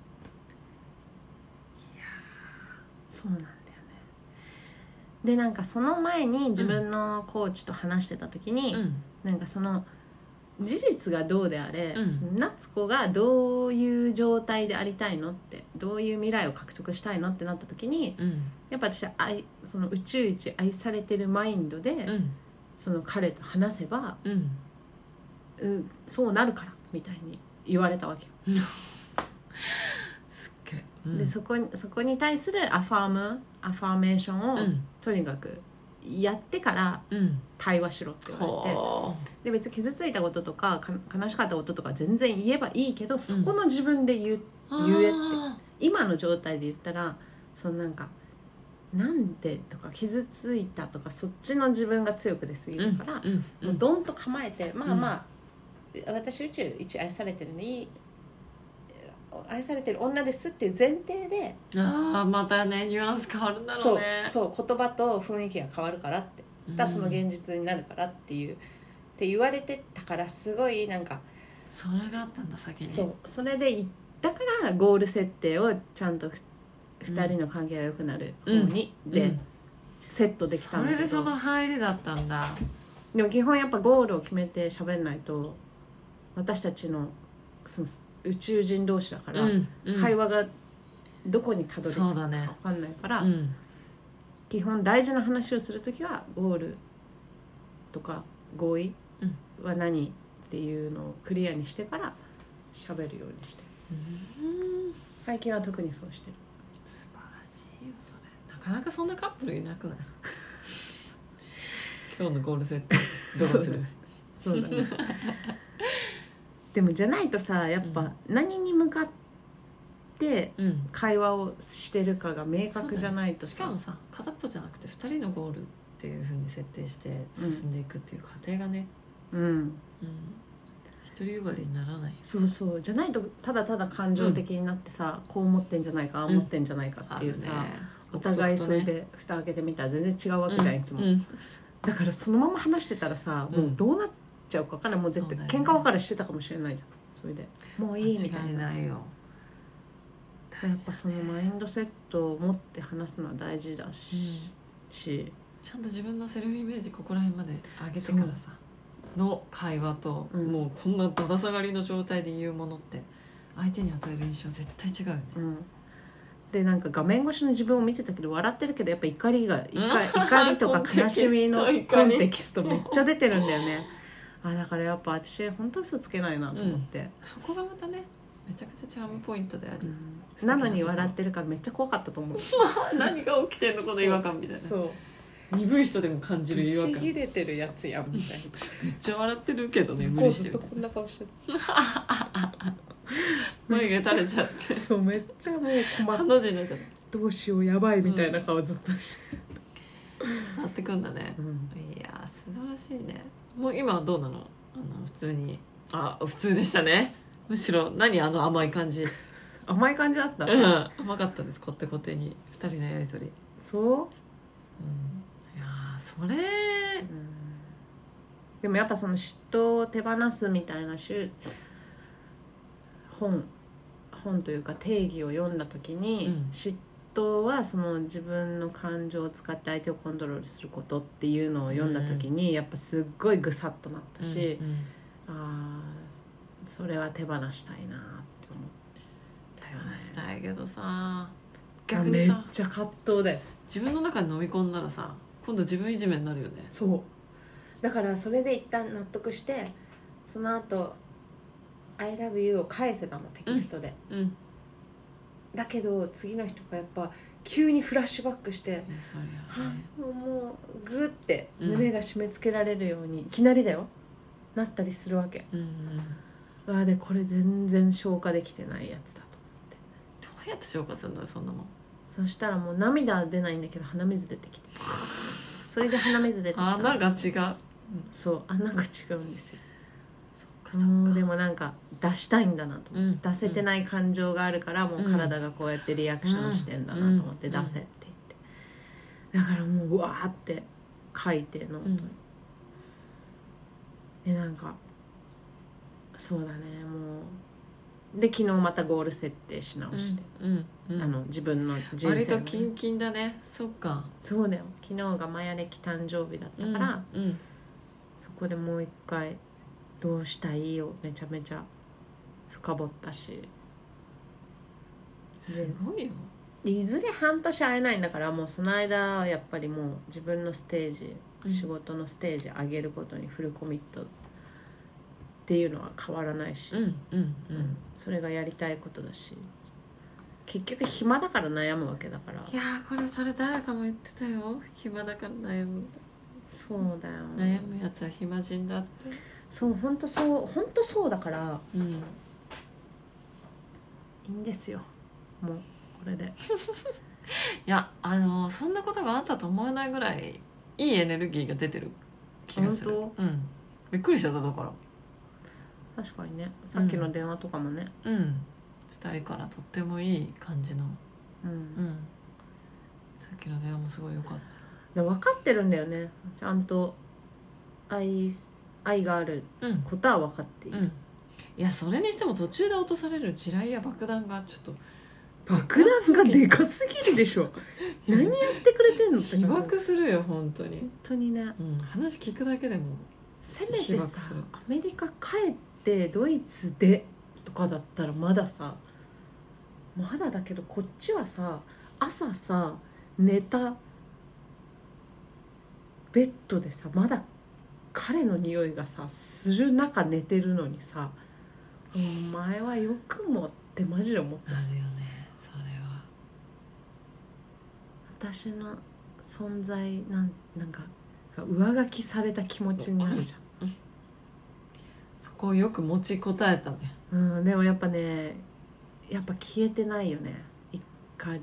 ーそうなんだよね。でなんかその前に自分のコーチと話してた時に、うん。なんかその事実がどうであれ、うん。夏子がどういう状態でありたいのってどういう未来を獲得したいのってなった時にうん。やっぱ私は愛その宇宙一愛されてるマインドで、うん。その彼と話せば、うん。うん、そうなるからみたいに言われたわけよ。すっげでそこにそこに対するアファームアファーメーションを、うん。とにかくやってからうん。対話しろって言われてはで別に傷ついたこととかか悲しかったこととか全然言えばいいけどそこの自分で言う、あ言えって。あ今の状態で言ったらそのなんか「なんで?」とか「傷ついた」とかそっちの自分が強く出すぎーるから、うん。うん。もうドンと構えてまあまあ、私宇宙一愛されてるのに愛されてる女ですっていう前提でああまたねニュアンス変わるんだろそううね。そう言葉と雰囲気が変わるからって。そしたらその現実になるからっていう、って言われてたからすごいなんか、それがあったんだ先に。そうそれでいだからゴール設定をちゃんとふ2人の関係が良くなる方に、で、うん。セットできたそんだけど。れでその入りだったんだ。でも基本やっぱゴールを決めて喋んないと私たちのその宇宙人同士だから、うんうん。会話がどこにたどり着くかそうだね。分かんないから、うん。基本大事な話をする時はゴールとか合意は何っていうのをクリアにしてから喋るようにしてうん。最近は特にそうしてる。素晴らしいよそれ。なかなかそんなカップルいなくない？今日のゴール設定どうする？そうだね でもじゃないとさやっぱ何に向かってうん。会話をしてるかが明確じゃないとさ。しかもさ片っぽじゃなくて2人のゴールっていうふうに設定して進んでいくっていう過程がね、うん。うん、独りよがりにならないそうそう。じゃないとただただ感情的になってさ、こう思ってんじゃないかああ思ってんじゃないかっていうさ、あるね。お互いそれで蓋開けてみたら全然違うわけじゃん、いつも、うんだからそのまま話してたらさもうどうなっちゃうか分かんない。もう絶対そうだよね。喧嘩別れしてたかもしれないじゃん。それで。もういいみたい間違いなないよ。やっぱそのマインドセットを持って話すのは大事だし,、しちゃんと自分のセルフイメージここら辺まで上げてからさ。の会話と、うんもうこんなだだ下がりの状態で言うものって相手に与える印象絶対違うよね。うん、でなんか画面越しの自分を見てたけど笑ってるけどやっぱ怒りが怒怒りとか悲しみの コンテキストめっちゃ出てるんだよねあだからやっぱ私本当嘘つけないなと思って、そこがまたねめちゃくちゃチャームポイントであり、うん。なのに笑ってるからめっちゃ怖かったと思う。何が起きてんのこの違和感みたいな。そう。鈍い人でも感じる違和感。ぶち切れてるやつやんみたいめっちゃ笑ってるけどねな無こうずっと理して。るこんな顔して 眉毛垂れちゃって。るそうめっちゃもう困ハっの字になっちゃってどうしようやばいみたいな顔ずっとして、伝わってくんだね。うん。いやー素晴らしいねもう今はどうなの？あの普通に。あ普通でしたね。むしろ何あの甘い感じ？甘い感じだった、うん。甘かったです。こってこてに。二人のやりとり。そう？うん。いやーそれ。でもやっぱその嫉妬を手放すみたいなしゅ本本というか定義を読んだ時に、うん。嫉妬はその自分の感情を使って相手をコントロールすることっていうのを読んだ時に、やっぱすっごいぐさっとなったし、うんうん。あーそれは手放したいなって思ったよね話したいけどさ。逆にめっちゃ葛藤だよ。自分の中に飲み込んだらさ今度自分いじめになるよね。そう。だからそれで一旦納得してその後 I love you」を返せたのテキストで、うんだけど次の人がやっぱ急にフラッシュバックしてもうグッてうん。胸が締め付けられるように、いきなりだよ。なったりするわけ。うんわでこれ全然消化できてないやつだとどうやって消化するのよそんなもん。そしたらもう涙は出ないんだけど鼻水出てきて。それで鼻水出てきた。穴が違う。そう穴が違うんですよそうでもなんか出したいんだなと思って、うん。出せてない感情があるからもう体がこうやってリアクションしてんだなと思ってうん。出せって言って。だからもううわーって書いてノートに、うんでなんかそうだねもう。で昨日またゴール設定し直して、うん。うん。あの自分の人生の割ね、とキンキンだね。そっか。そうだよ。昨日がマヤ歴誕生日だったから、うん。うん。そこでもう一回どうしたいをめちゃめちゃ深掘ったし。すごいよ。いずれ半年会えないんだからもうその間はやっぱりもう自分のステージ、うん。仕事のステージ上げることにフルコミットっていうのは変わらないし、うんうんううん。んそれがやりたいことだし。結局暇だから悩むわけだから。いやーこれそれ誰かも言ってたよ。暇だから悩むそうだよ。悩むやつは暇人だってそう本当そう本当そうだから。うん。いいんですよ。もうこれで。いやあのそんなことがあったと思えないぐらいいいエネルギーが出てる気がする。本うん。びっくりしちゃっただから。確かにね。さっきの電話とかもね。うん。2人からとってもいい感じの。うん。うん。さっきの電話もすごい良かった。で分かってるんだよね。ちゃんと愛愛があるうん。ことは分かっている、うん。いやそれにしても途中で落とされる地雷や爆弾がちょっと爆弾がでかすぎるでしょ。何やってくれてんの？って被本爆するよ本当に。当にね。うん話聞くだけでも。せめてさアメリカ帰ってドイツでとかだったらまださまだだけどこっちはさ朝さ寝たベッドでさまだ彼の匂いがさする中寝てるのにさお前はよくもってマジで思ったし。あるよねそれは。私の存在なんなんかが上書きされた気持ちになるじそこをよく持ちこたえたね。ゃん、うん、でもやっぱねやっぱ消えてないよね。怒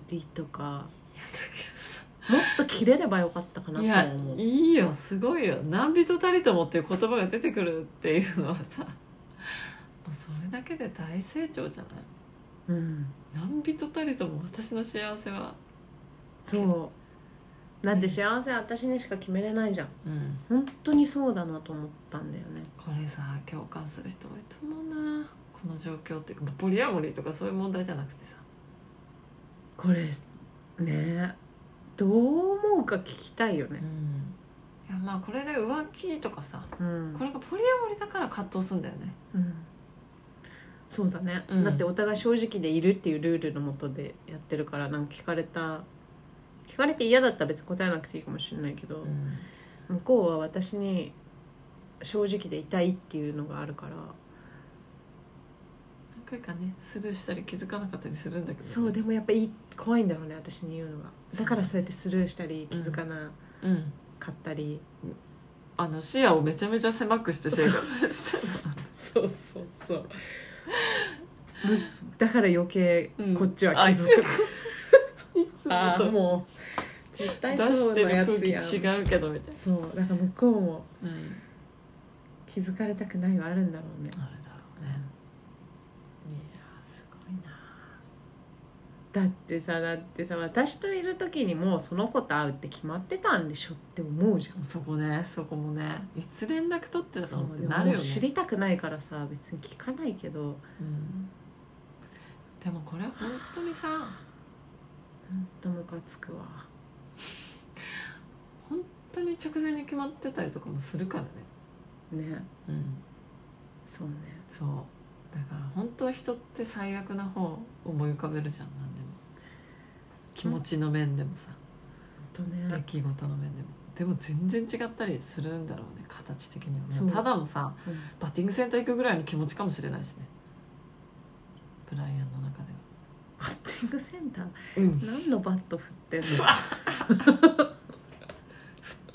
りとかもっと切れればよかったかなといや思う。いいよすごいよ「何人たりとも」っていう言葉が出てくるっていうのはさ。もうそれだけで大成長じゃない？うん。何人たりとも私の幸せは？そう。だって幸せは私にしか決めれないじゃん。うん。本当にそうだなと思ったんだよね。これさ共感する人多いと思うな。この状況っていうかポリアモリーとかそういう問題じゃなくてさ。これねどう思うか聞きたいよね。うん。いやまあこれで浮気とかさうん。これがポリアモリーだから葛藤するんだよね。うん。そうだね、うん。だってお互い正直でいるっていうルールのもとでやってるからなんか聞かれた聞かれて嫌だったら別に答えなくていいかもしれないけど、向こうは私に正直でいたいっていうのがあるから何回かねスルーしたり気づかなかったりするんだけどね、そうでもやっぱいい怖いんだろうね私に言うのが。だからそうやってスルーしたり気づかなうんかったり、あの視野をめちゃめちゃ狭くして生活してそうそうそうむだから余計うん。こっちは気づく、る いつもともう絶対出そうしてなやつる空気やん違うけどみたいそうだから向こうもなうん。気づかれたくないはあるんだろうね。あるだろうねいやーすごいなだってさだってさ私といる時にもうその子と会うって決まってたんでしょって思うじゃん。そこねそこもねいつ連絡取ってたのってなるよもう知ねりたくないからさ別に聞かないけど。うん。でもこれ本当にさほん。とムカつくわ。本当に直前に決まってたりとかもするからね。ね。うん。そうね。そう。だから本当は人って最悪な方を思い浮かべるじゃん何でも。気持ちの面でもさ。出来事の面でも。でも全然違ったりするんだろうね形的にはそう。ねただのさうん。バッティングセンター行くぐらいの気持ちかもしれないしね。ブライアンの中では。バッティングセンター？うん。何のバット振ってんの？振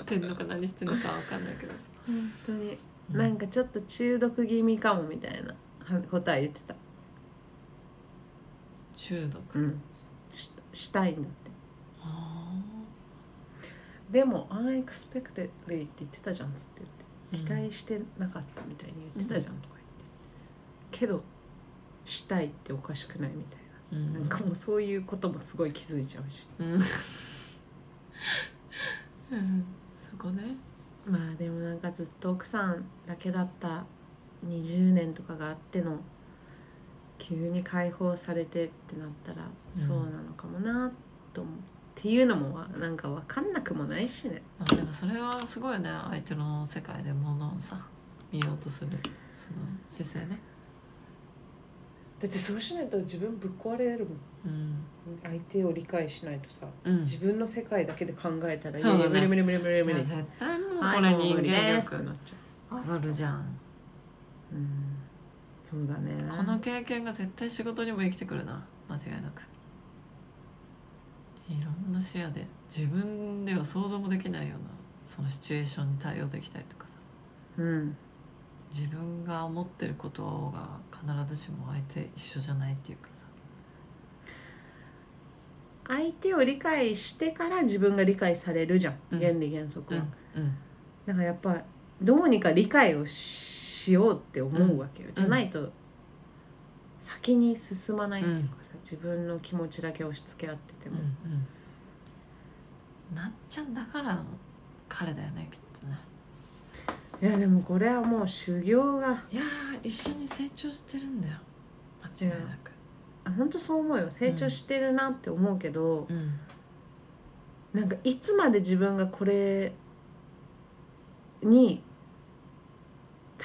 ってんのか何してんのか分かんないけどさ、本当に。うん。なんかちょっと中毒気味かもみたいなことは言ってた。中毒、うん。ししたいんだって。あでも「unexpectedly」って言ってたじゃんっつって。言ってうん。期待してなかったみたいに言ってたじゃん。とか言って、けどしたいっておかしくないみたいーうん。ななんかもうそういうこともすごい気づいちゃうし。うん、うん、そこね。まあでもなんかずっと奥さんだけだった20年とかがあっての急に解放されてってなったらうん。そうなのかもなと思う、っていうのもわなんか分かんなくもないしね。まあでもそれはすごいね相手の世界でものをさ見ようとするその姿勢ね。だってそうしないと自分ぶっ壊れるもん。うん、相手を理解しないとさうん、自分の世界だけで考えたら、そうだねいやいや無理無理無理無理無理いや絶対もうはいこれ人もう無理間ですってな力っちゃ上がるじゃんううん。そうだね。この経験が絶対仕事にも生きてくるな。間違いなく。いろんな視野で自分では想像もできないようなそのシチュエーションに対応できたりとかさ。うん。自分が思ってることが必ずしも相手一緒じゃないっていうかさ。相手を理解してから自分が理解されるじゃん、うん。原理原則は、うん。だからやっぱどうにか理解をしようって思うわけよ、じゃないと先に進まないっていうかさ、自分の気持ちだけ押し付け合っててうんも、うん。なっちゃんだからの彼だよねきっとね。いやでもこれはもう修行が。いやー一緒に成長してるんだよ。間違いなく。あ本当そう思うよ。成長してるなって思うけど、うん。なんかいつまで自分がこれに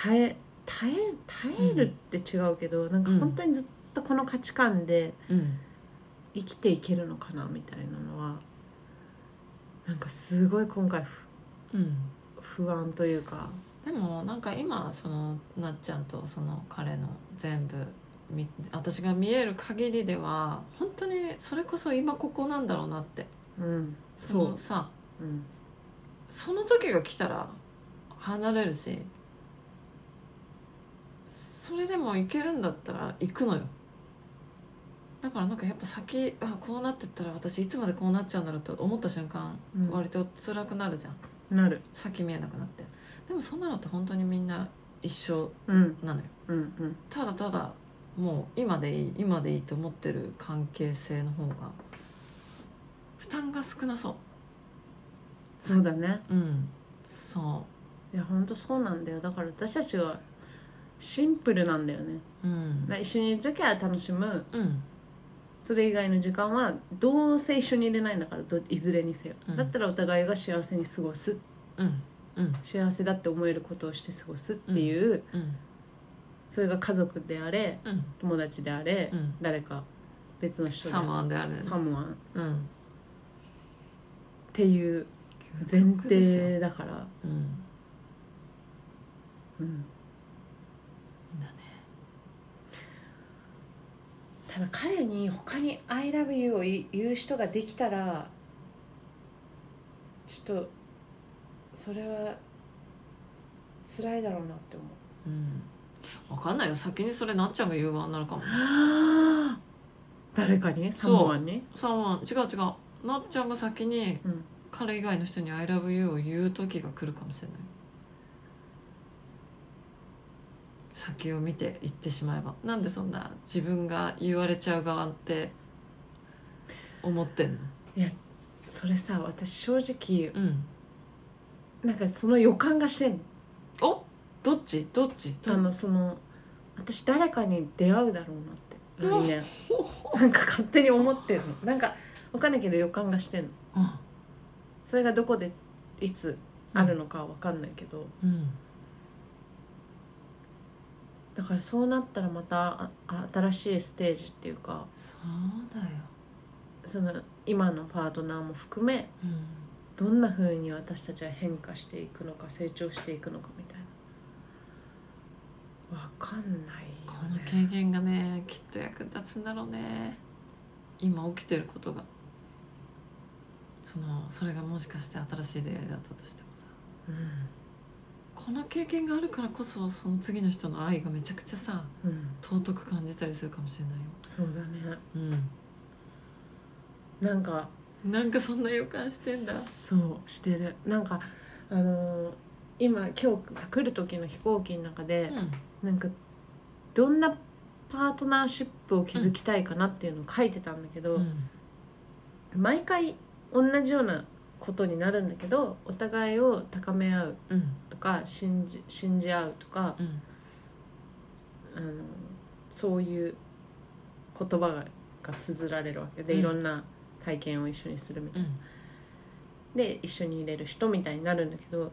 耐え耐え耐えるって違うけど、なんか本当にずっとこの価値観でうん。生きていけるのかなみたいなのはなんかすごい今回ふうん。不安というか。でもなんか今そのなっちゃんとその彼の全部み私が見える限りでは本当にそれこそ今ここなんだろうなって。うん。そのさうん。その時が来たら離れるしそれでも行けるんだったら行くのよ。だからなんかやっぱ先あこうなってったら私いつまでこうなっちゃうんだろうと思った瞬間、うん。割と辛くなるじゃん。なる。先見えなくなって。でもそんなのって本当にみんな一緒うん。なのよ。うんうん。ただただもう今でいい今でいいと思ってる関係性の方が負担が少なそそうだね。ううん。そいやほんとそうなんだよ。だから私たちはシンプルなんだよね。ううん。な一緒にいる時は楽しむ。うん。それ以外の時間はどうせ一緒にいれないんだからどいずれにせよ、うん。だったらお互いが幸せに過ごす。うん。うん。幸せだって思えることをして過ごすっていう、うん。それが家族であれうん。友達であれ、うん。誰か別の人でサマンであるサムワンっうん。ていう前提だから、うん。うん、だねただ彼に他に「ILOVEYOU」を言う人ができたらちょっとそれは辛いだろうなって思う。うん。分かんないよ。先にそれなっちゃんが言う側になるかも。誰かに？サそう。モワンに？サマン違う違う。なっちゃんが先にうん。彼以外の人に「ILOVEYOU」を言う時が来るかもしれない先を見て言ってしまえば。なんでそんな自分が言われちゃう側って思ってんの？それさ私正直うん。なんかその予感がしてんの。お？どっち？どっち？どあのその私誰かに出会うだろうなって。来年。なんか勝手に思ってるの。なんかわかんないけど予感がしてんの。うん。それがどこでいつあるのかはわかんないけど、うんだからそうなったらまたあ新しいステージっていうかそうだよ。その今のパートナーも含めうん。どんな風に私たちは変化していくのか成長していくのかみたいな。わかんないね。の経験がねきっと役立つんだろうね。今起きてることが。そのそれがもしかして新しい出会いだったとしてもさこの経験があるからこそその次の人の愛がめちゃくちゃさうん、うん、尊く感じたりするかもしれないよ。そうだね。うなんか。んなんかそんな予感してんだ。そうしてる。なんかあのー今今日さ来る時の飛行機の中で、なんかどんなパートナーシップを築きたいかなっていうのを書いてたんだけど、うん。毎回同じようなことになるんだけどお互いを高め合ううん。とか信じ信じ合うとかうん。あのそういう言葉がが綴られるわけで、うん。いろんな体験を一緒にするみたいな。うん。で一緒にいれる人みたいになるんだけど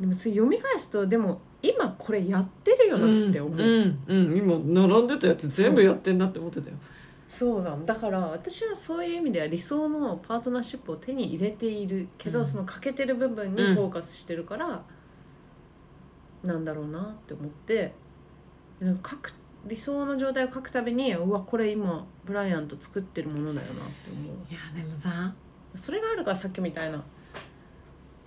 でもそれ読み返すとでも今これやってるよなって思う、うん。うん、今並んでたやつ全部やってんなって思ってたよ。そうなんだから私はそういう意味では理想のパートナーシップを手に入れているけど、うん。その欠けてる部分にうん。フォーカスしてるから、なんだろうなって思ってなんか書く理想の状態を書くたびにうわこれ今ブライアンと作ってるものだよなって思う。いやでもさそれがあるからさっきみたいな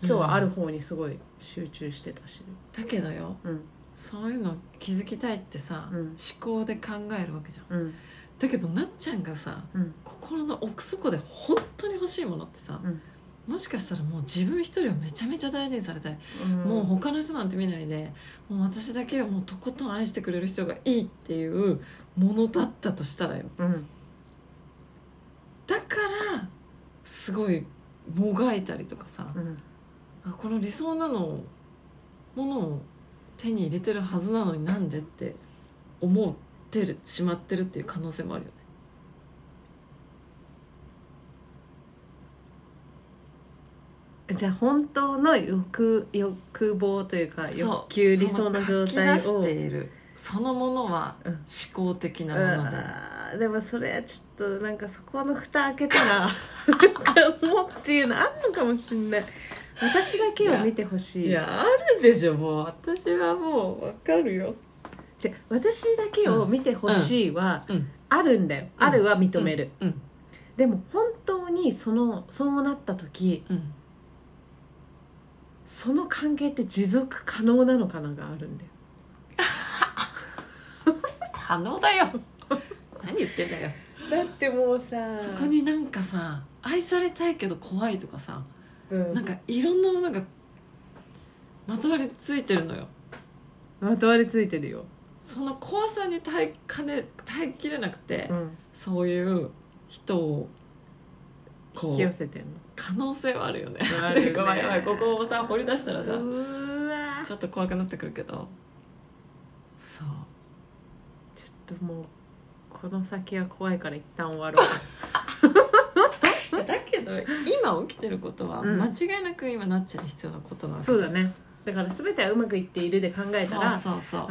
今日はある方にすごい集中してたし。だけどようん。そういうの気づきたいってさ、うん。思考で考えるわけじゃん。うん。だけどなっちゃんがさうん。心の奥底で本当に欲しいものってさ、うんもしかしたらもう自分一人をめちゃめちゃ大事にされたい、うん。もう他の人なんて見ないでもう私だけをもうとことん愛してくれる人がいいっていうものだったとしたらよ。うん。だからすごいもがいたりとかさ、うん。あこの理想なのものを手に入れてるはずなのになんでって思ってるしまってるっていう可能性もあるよじゃあ本当の欲欲望というか欲求理想の状態を。その書き出している。そのものはうん。思考的なもので、あー。でもそれはちょっとなんかそこの蓋開けたらもうっていうのあるのかもしんない。私だけを見てほしい。いやあるでしょもう。私はもうわかるよ。じゃあ私だけを見てほしいはうん。あるんだよ、あるは認める、うん。でも本当にそのそうなった時うんその関係って持続可能なのかながあるんだよ。可能だよ。何言ってんだよ。だってもうさそこになんかさ愛されたいけど怖いとかさうん。なんかいろんなものがまとわりついてるのよ。まとわりついてるよ、その怖さに耐えかね耐えきれなくて、うん。そういう人をこう引き寄せてんの可能性はあるよね。ごめんごめんここをさ掘り出したらさちょっと怖くなってくるけど。そう。ちょっともうこの先は怖いから一旦終わろうだけど今起きてることはうん。間違いなく今なっちゃんに必要なことなわけじゃん。そうだね。だから全てはうまくいっているで考えたら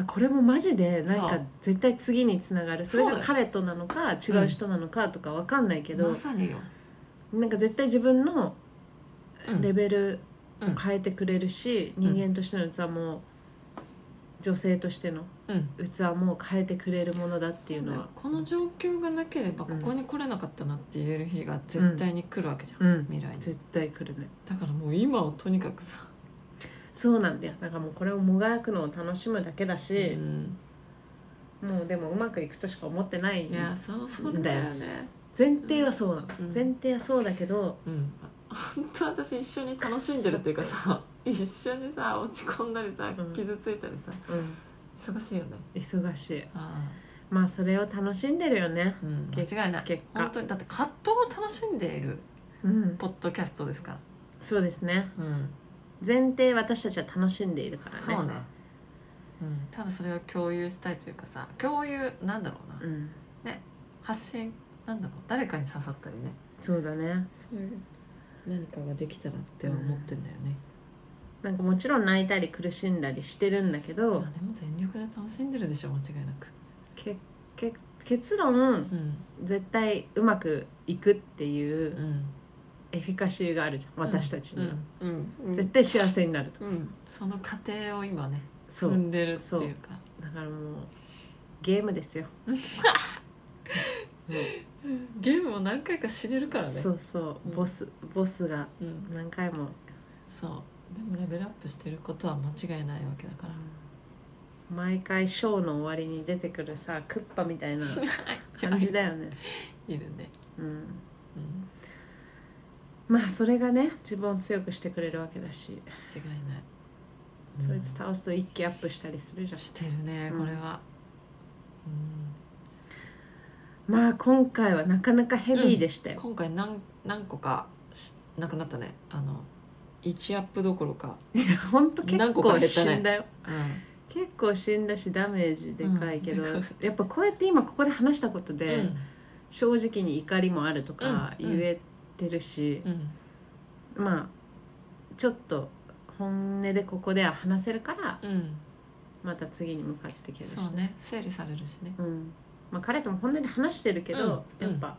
これもマジでなんか絶対次につながる。それが彼となのか違う人なのかとかわかんないけど、まさによ、なんか絶対自分のうん。レベルうん。を変えてくれるし、うん。人間としての器も女性としてのうん。器も変えてくれるものだっていうのは。この状況がなければここに来れなかったなって言える日が絶対に来るわけじゃん、うん。未来に。絶対来るね。だからもう今をとにかくさ、そうなんだよ。だからもうこれをもがくのを楽しむだけだし、うん。もうでもうまくいくとしか思ってないいやそうそうだよね前提はそうなの、うん。前提はそうだけどうん。本当私一緒に楽しんでるっていうかさ一緒にさ落ち込んだりさうん。傷ついたりさうん忙しいよね。忙しい。あまあそれを楽しんでるよね。あ、うん、結間違いない。結果。本当にだって葛藤を楽しんでいるうん。ポッドキャストですから。そうですね。うん。前提私たちは楽しんでいるからね。そうね、うん、ただそれを共有したいというかさ共有なんだろうな。うん。発信なんだろう誰かに刺さったりね。そうだね。そういう何かができたらって思ってんだよね、なんかもちろん泣いたり苦しんだりしてるんだけど、まあでも全力で楽しんでるでしょ間違いなく。けけ結論うん。絶対うまくいくっていううん。エフィカシーがあるじゃん私たちには、うんうんうん絶対幸せになるとかさ、うん、その過程を今ねそう。踏んでるっていうか。だからもうゲームですよ、ゲームを何回か死ねるからね。そうそう。うん。ボスボスがうん、何回も。そう。でもレベルアップしてることは間違いないわけだから。毎回ショーの終わりに出てくるさクッパみたいな 感じだよね、いるね、うん、うん、まあそれがね自分を強くしてくれるわけだし、違いない、そいつ倒すと一気アップしたりするじゃん。してるねうん。これは、まあ今回はなかなかヘビーでしたうん、よ、今回何何個かしなくなったね。あの1アップどころか、ほんと結何個か構減ったね。死んだよ。う結構死んだしダメージでかいけど、うん。やっぱこうやって今ここで話したことん。で、正直に怒りもあるとかうん。言えてるしう、ん。まあちょっと本音でここでは話せるからうん、うん、また次に向かっていけるしそうね。整理されるしね。うんまあ、彼とも本音で話してるけど、うんやっぱ、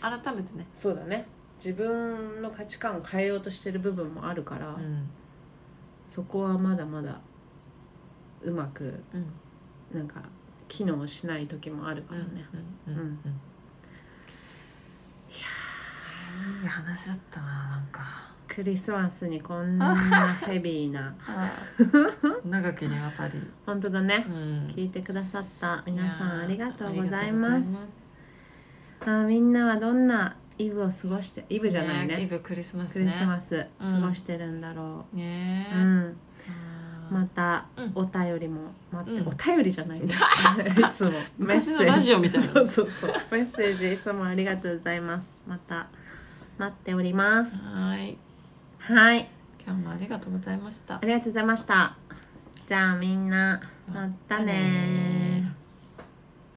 改めてね、そうだね。自分の価値観を変えようとしてる部分もあるから、うん。そこはまだまだうまくうん。なんか機能しない時もあるからね、うんうんうんうん。いい話だったななんかクリスマスにこんなヘビーな。長きにわたり、本当だね。う、ん。聞いてくださった皆さんありがとうございあます。あーみんなはどんなイブを過ごしてイブじゃないね。イブクリスマスクねリスマスうん。過ごしてるんだろう、うん。あー。またうん。お便りも待って、うん。お便りじゃないね いつも。メッセージ。昔のラジオみたいな。そうそうそう。メッセージいつもありがとうございます。また待っております。はいはい。今日もありがとうございました。ありがとうございました。じゃあみんなまたねー